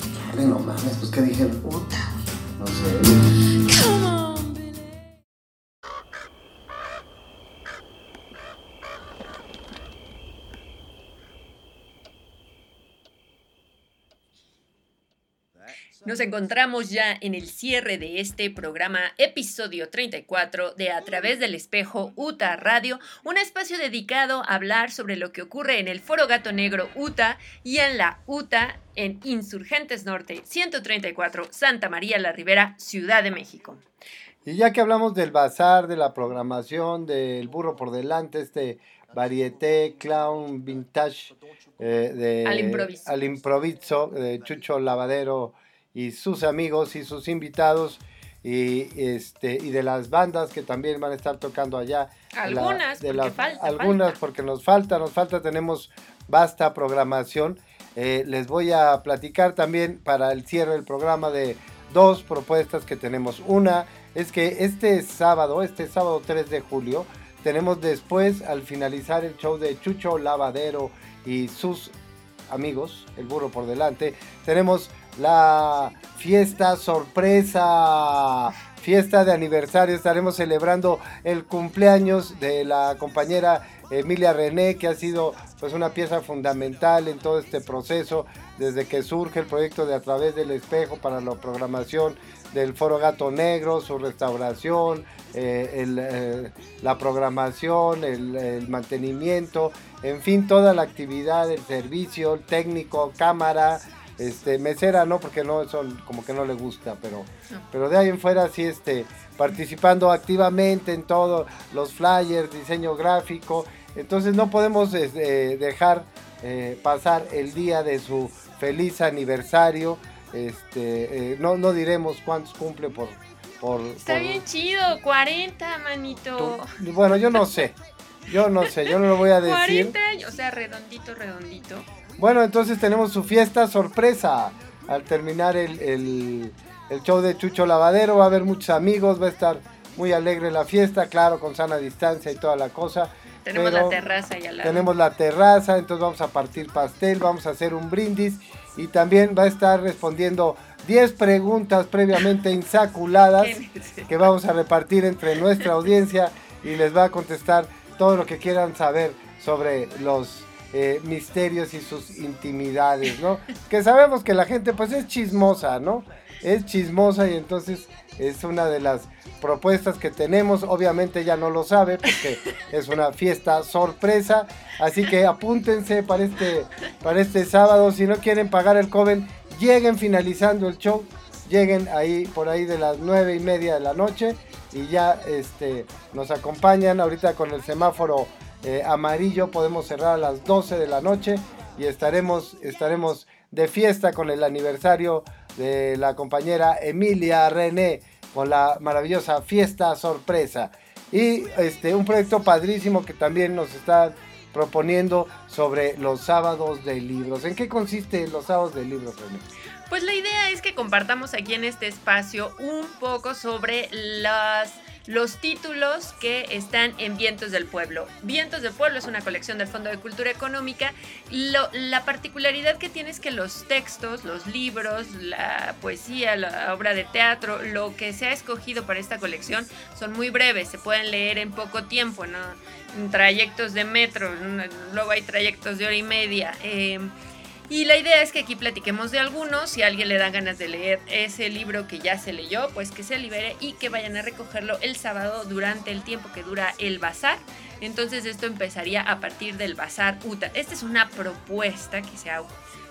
Pues. Nos encontramos ya en el cierre de este programa, episodio 34 de A través del espejo UTA Radio, un espacio dedicado a hablar sobre lo que ocurre en el Foro Gato Negro UTA y en la UTA en Insurgentes Norte 134, Santa María la Ribera, Ciudad de México. Y ya que hablamos del bazar, de la programación, del burro por delante, este varieté, clown, vintage, eh, de, Al improviso. al improviso, de Chucho Lavadero y sus amigos y sus invitados, y, este, y de las bandas que también van a estar tocando allá. La- Algunas, de porque las- falta, algunas falta. porque nos falta, nos falta, tenemos vasta programación. Eh, les voy a platicar también para el cierre del programa de dos propuestas que tenemos. Una es que este sábado, este sábado 3 de julio, tenemos después, al finalizar el show de Chucho Lavadero y sus amigos, el burro por delante, tenemos la fiesta sorpresa, fiesta de aniversario. Estaremos celebrando el cumpleaños de la compañera Emilia René, que ha sido pues una pieza fundamental en todo este proceso, desde que surge el proyecto de A través del espejo para la programación del Foro Gato Negro, su restauración, eh, eh, la programación, el, el mantenimiento, en fin, toda la actividad, el servicio, el técnico, cámara, este, mesera no, porque no, son como que no le gusta, pero, pero de ahí en fuera sí, este, participando activamente en todos los flyers, diseño gráfico, entonces no podemos este, dejar eh, pasar el día de su feliz aniversario, este, eh, no, no diremos cuántos cumple por... por Está por- bien chido, 40, manito. Bueno, yo no sé. Yo no sé, yo no lo voy a decir. 40 años. o sea, redondito, redondito. Bueno, entonces tenemos su fiesta sorpresa. Al terminar el, el- el show de Chucho Lavadero, va a haber muchos amigos, va a estar muy alegre la fiesta, claro, con sana distancia y toda la cosa. Tenemos la terraza al lado. Tenemos la terraza, entonces vamos a partir pastel, vamos a hacer un brindis y también va a estar respondiendo 10 preguntas previamente insaculadas que vamos a repartir entre nuestra audiencia y les va a contestar todo lo que quieran saber sobre los eh, misterios y sus intimidades, ¿no? Que sabemos que la gente pues es chismosa, ¿no? Es chismosa y entonces es una de las propuestas que tenemos. Obviamente ya no lo sabe porque es una fiesta sorpresa. Así que apúntense para este, para este sábado. Si no quieren pagar el Coven, lleguen finalizando el show. Lleguen ahí por ahí de las nueve y media de la noche y ya este, nos acompañan ahorita con el semáforo eh, amarillo. Podemos cerrar a las 12 de la noche y estaremos, estaremos de fiesta con el aniversario de la compañera Emilia René con la maravillosa fiesta sorpresa. Y este, un proyecto padrísimo que también nos está proponiendo sobre los sábados de libros. ¿En qué consiste los sábados de libros, René? Pues la idea es que compartamos aquí en este espacio un poco sobre las, los títulos que están en Vientos del Pueblo. Vientos del Pueblo es una colección del Fondo de Cultura Económica. La particularidad que tiene es que los textos, los libros, la poesía, la obra de teatro, lo que se ha escogido para esta colección son muy breves, se pueden leer en poco tiempo, ¿no? En trayectos de metro, luego hay trayectos de hora y media. eh, y la idea es que aquí platiquemos de algunos. Si a alguien le dan ganas de leer ese libro que ya se leyó, pues que se libere y que vayan a recogerlo el sábado durante el tiempo que dura el bazar. Entonces esto empezaría a partir del bazar UTA. Esta es una propuesta que se,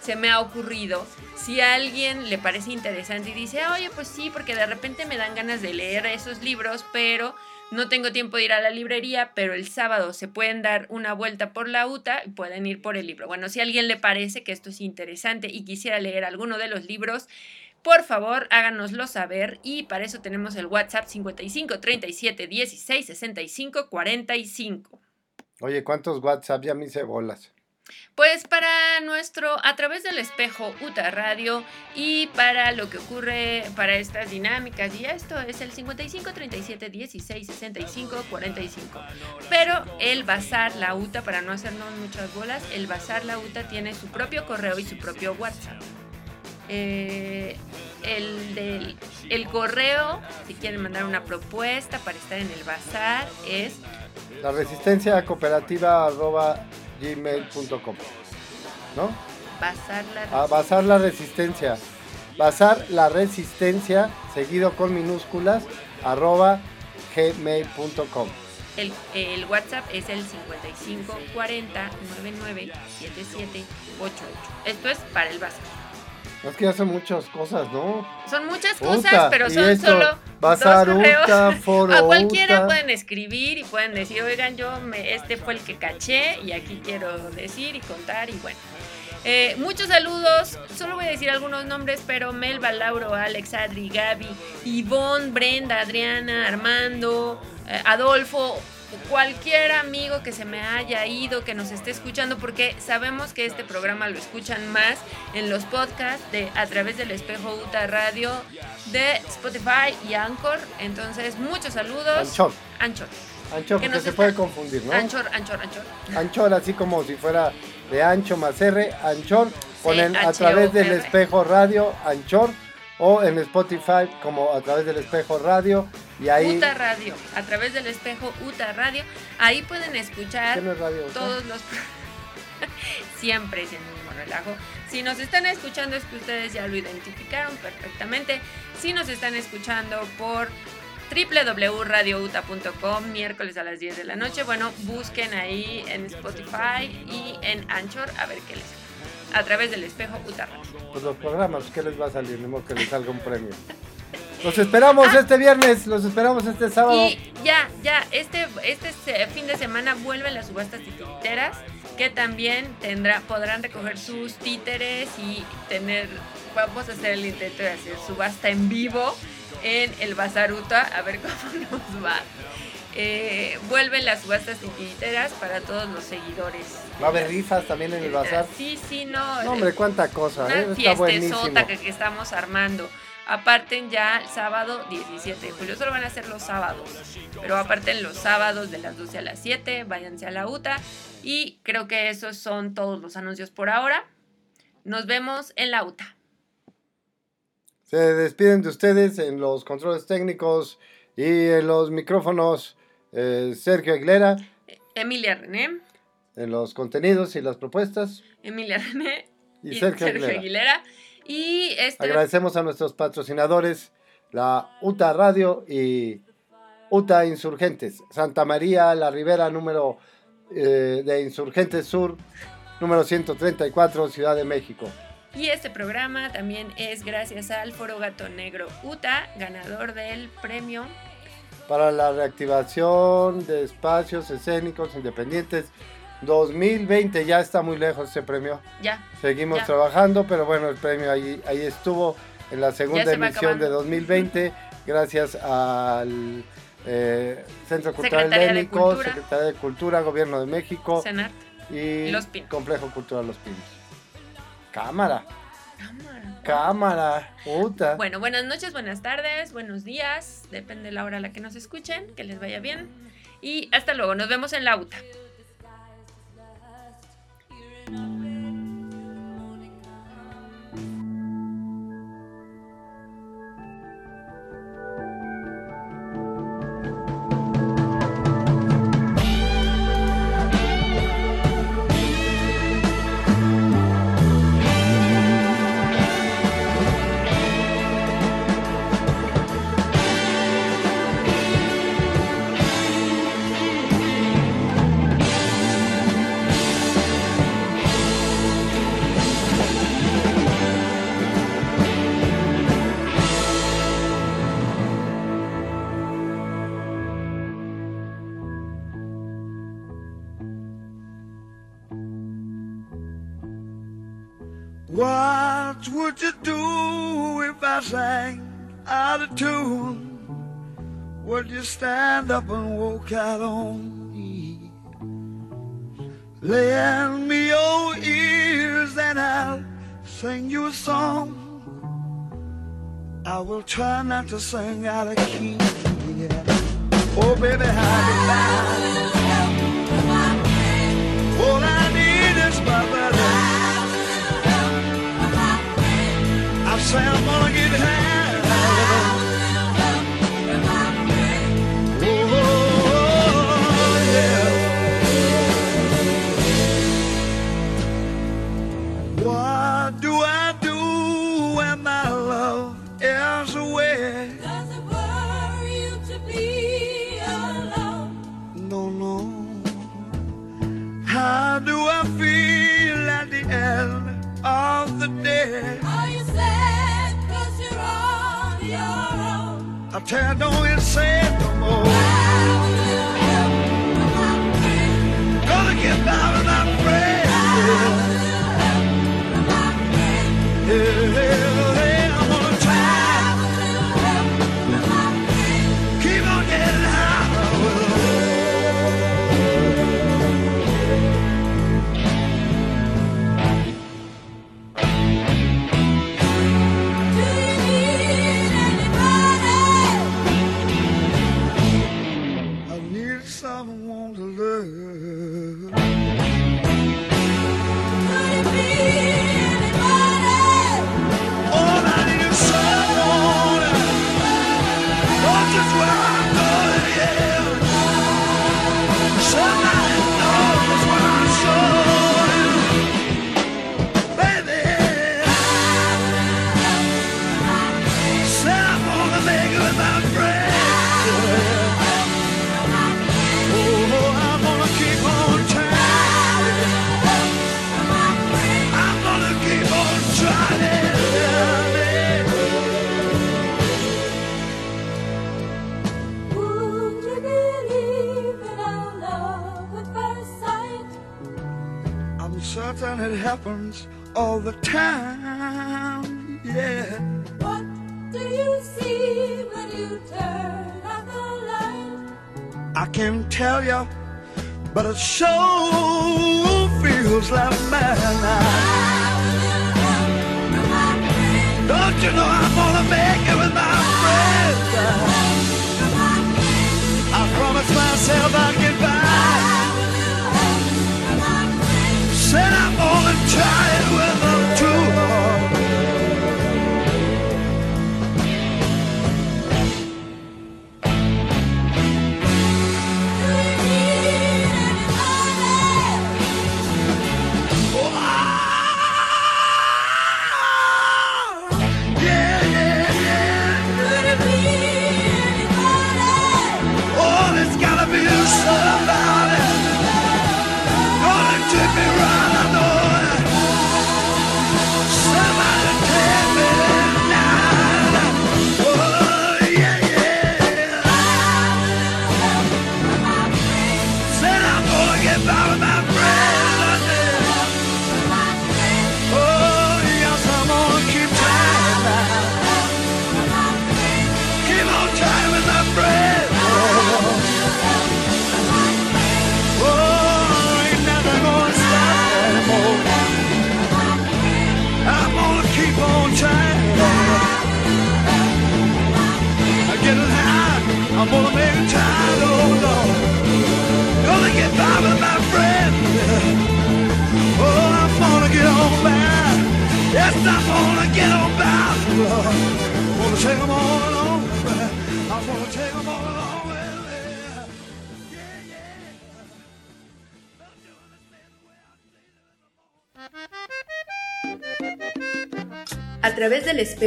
se me ha ocurrido. Si a alguien le parece interesante y dice, oye, pues sí, porque de repente me dan ganas de leer esos libros, pero no tengo tiempo de ir a la librería, pero el sábado se pueden dar una vuelta por la UTA y pueden ir por el libro. Bueno, si a alguien le parece que esto es interesante y quisiera leer alguno de los libros, por favor, háganoslo saber y para eso tenemos el WhatsApp 55 37 16 65 45. Oye, ¿cuántos WhatsApp? Ya me hice bolas. Pues para nuestro, a través del espejo UTA Radio y para lo que ocurre para estas dinámicas y esto es el 55 37 16 65 45. Pero el Bazar La UTA, para no hacernos muchas bolas, el Bazar La UTA tiene su propio correo y su propio WhatsApp. Eh, el del el correo, si quieren mandar una propuesta para estar en el bazar, es La resistencia cooperativa arroba gmail.com. ¿No? bazar la A basar la resistencia. Basar la resistencia, seguido con minúsculas, arroba gmail.com. El, el WhatsApp es el 55 40 99 77 88. Esto es para el bazar. Es que ya son muchas cosas, ¿no? Son muchas cosas, Uta, pero son esto, solo bazar, dos correos. Uta, foro, A cualquiera Uta. pueden escribir y pueden decir, oigan, yo me, este fue el que caché y aquí quiero decir y contar y bueno. Eh, muchos saludos, solo voy a decir algunos nombres, pero Melba, Lauro, Alex, Adri, Gaby, Ivonne, Brenda, Adriana, Armando, eh, Adolfo, cualquier amigo que se me haya ido, que nos esté escuchando, porque sabemos que este programa lo escuchan más en los podcasts de A través del espejo UTA Radio de Spotify y Anchor. Entonces, muchos saludos. Anchor. Anchor. Anchor, Que porque se está- puede confundir, ¿no? Anchor, Anchor, Anchor. Anchor, así como si fuera de ancho más R, Anchor. Ponen a través del espejo radio, Anchor. O en Spotify, como a través del espejo radio. Y ahí. UTA Radio, a través del espejo UTA Radio. Ahí pueden escuchar ¿Qué no es radio UTA? todos los... Siempre es el mismo relajo. Si nos están escuchando es que ustedes ya lo identificaron perfectamente. Si nos están escuchando por www.radiouta.com miércoles a las 10 de la noche, bueno, busquen ahí en Spotify y en Anchor a ver qué les a través del espejo UTA Radio. Pues los programas, ¿qué les va a salir? Ni que les salga un premio. Los esperamos este viernes, los esperamos este sábado. Y ya, ya, este, este fin de semana vuelven las subastas titiriteras que también tendrá, podrán recoger sus títeres y tener, vamos a hacer el intento de hacer subasta en vivo en el Bazar Uta, a ver cómo nos va. Eh, vuelven las subastas titiriteras para todos los seguidores. Va a haber rifas también en el bazar. Sí, sí, no. No, hombre, cuánta cosa, una ¿eh? Fiestezota que, que estamos armando. Aparten ya el sábado 17 de julio, solo van a ser los sábados, pero aparten los sábados de las 12 a las 7, váyanse a la UTA y creo que esos son todos los anuncios por ahora. Nos vemos en la UTA. Se despiden de ustedes en los controles técnicos y en los micrófonos eh, Sergio Aguilera, Emilia René, en los contenidos y las propuestas. Emilia René Y Sergio Aguilera. Aguilera. Y este Agradecemos a nuestros patrocinadores, la UTA Radio y UTA Insurgentes, Santa María, la Ribera número eh, de Insurgentes Sur, número 134, Ciudad de México. Y este programa también es gracias al Foro Gato Negro UTA, ganador del premio. Para la reactivación de espacios escénicos independientes 2020, ya está muy lejos ese premio. Ya. Seguimos ya. trabajando, pero bueno, el premio ahí, ahí estuvo en la segunda se emisión de acabando. 2020, gracias al eh, Centro Cultural Secretaría de Bélico, Cultura. Secretaría de Cultura, Gobierno de México Senat. y Los Pinos. Complejo Cultural Los Pinos. Cámara, Cámara. Cámara, puta. Bueno, buenas noches, buenas tardes, buenos días, depende de la hora a la que nos escuchen, que les vaya bien. Y hasta luego, nos vemos en la UTA. Would you do if I sang out of tune? Would you stand up and walk out on me? Lend me your ears and I'll sing you a song. I will try not to sing out of key. Yeah. Oh, baby, how do I? All I myself, wanna get high. tear, don't it say? Happens all the time. Yeah. What do you see when you turn out the light? I can't tell you, but it sure feels like madness. Don't you know I'm gonna make it with my friends?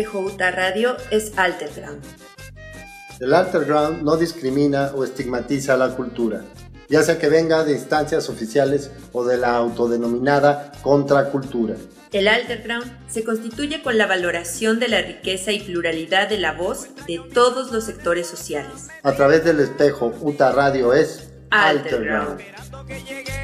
UTA Radio es Alterground. El Alterground no discrimina o estigmatiza la cultura, ya sea que venga de instancias oficiales o de la autodenominada contracultura. El Alterground se constituye con la valoración de la riqueza y pluralidad de la voz de todos los sectores sociales. A través del espejo UTA Radio es Alterground. En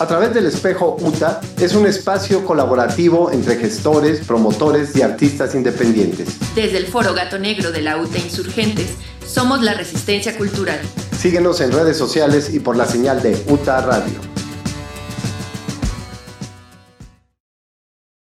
A través del espejo UTA es un espacio colaborativo entre gestores, promotores y artistas independientes. Desde el Foro Gato Negro de la UTA Insurgentes, somos la resistencia cultural. Síguenos en redes sociales y por la señal de UTA Radio.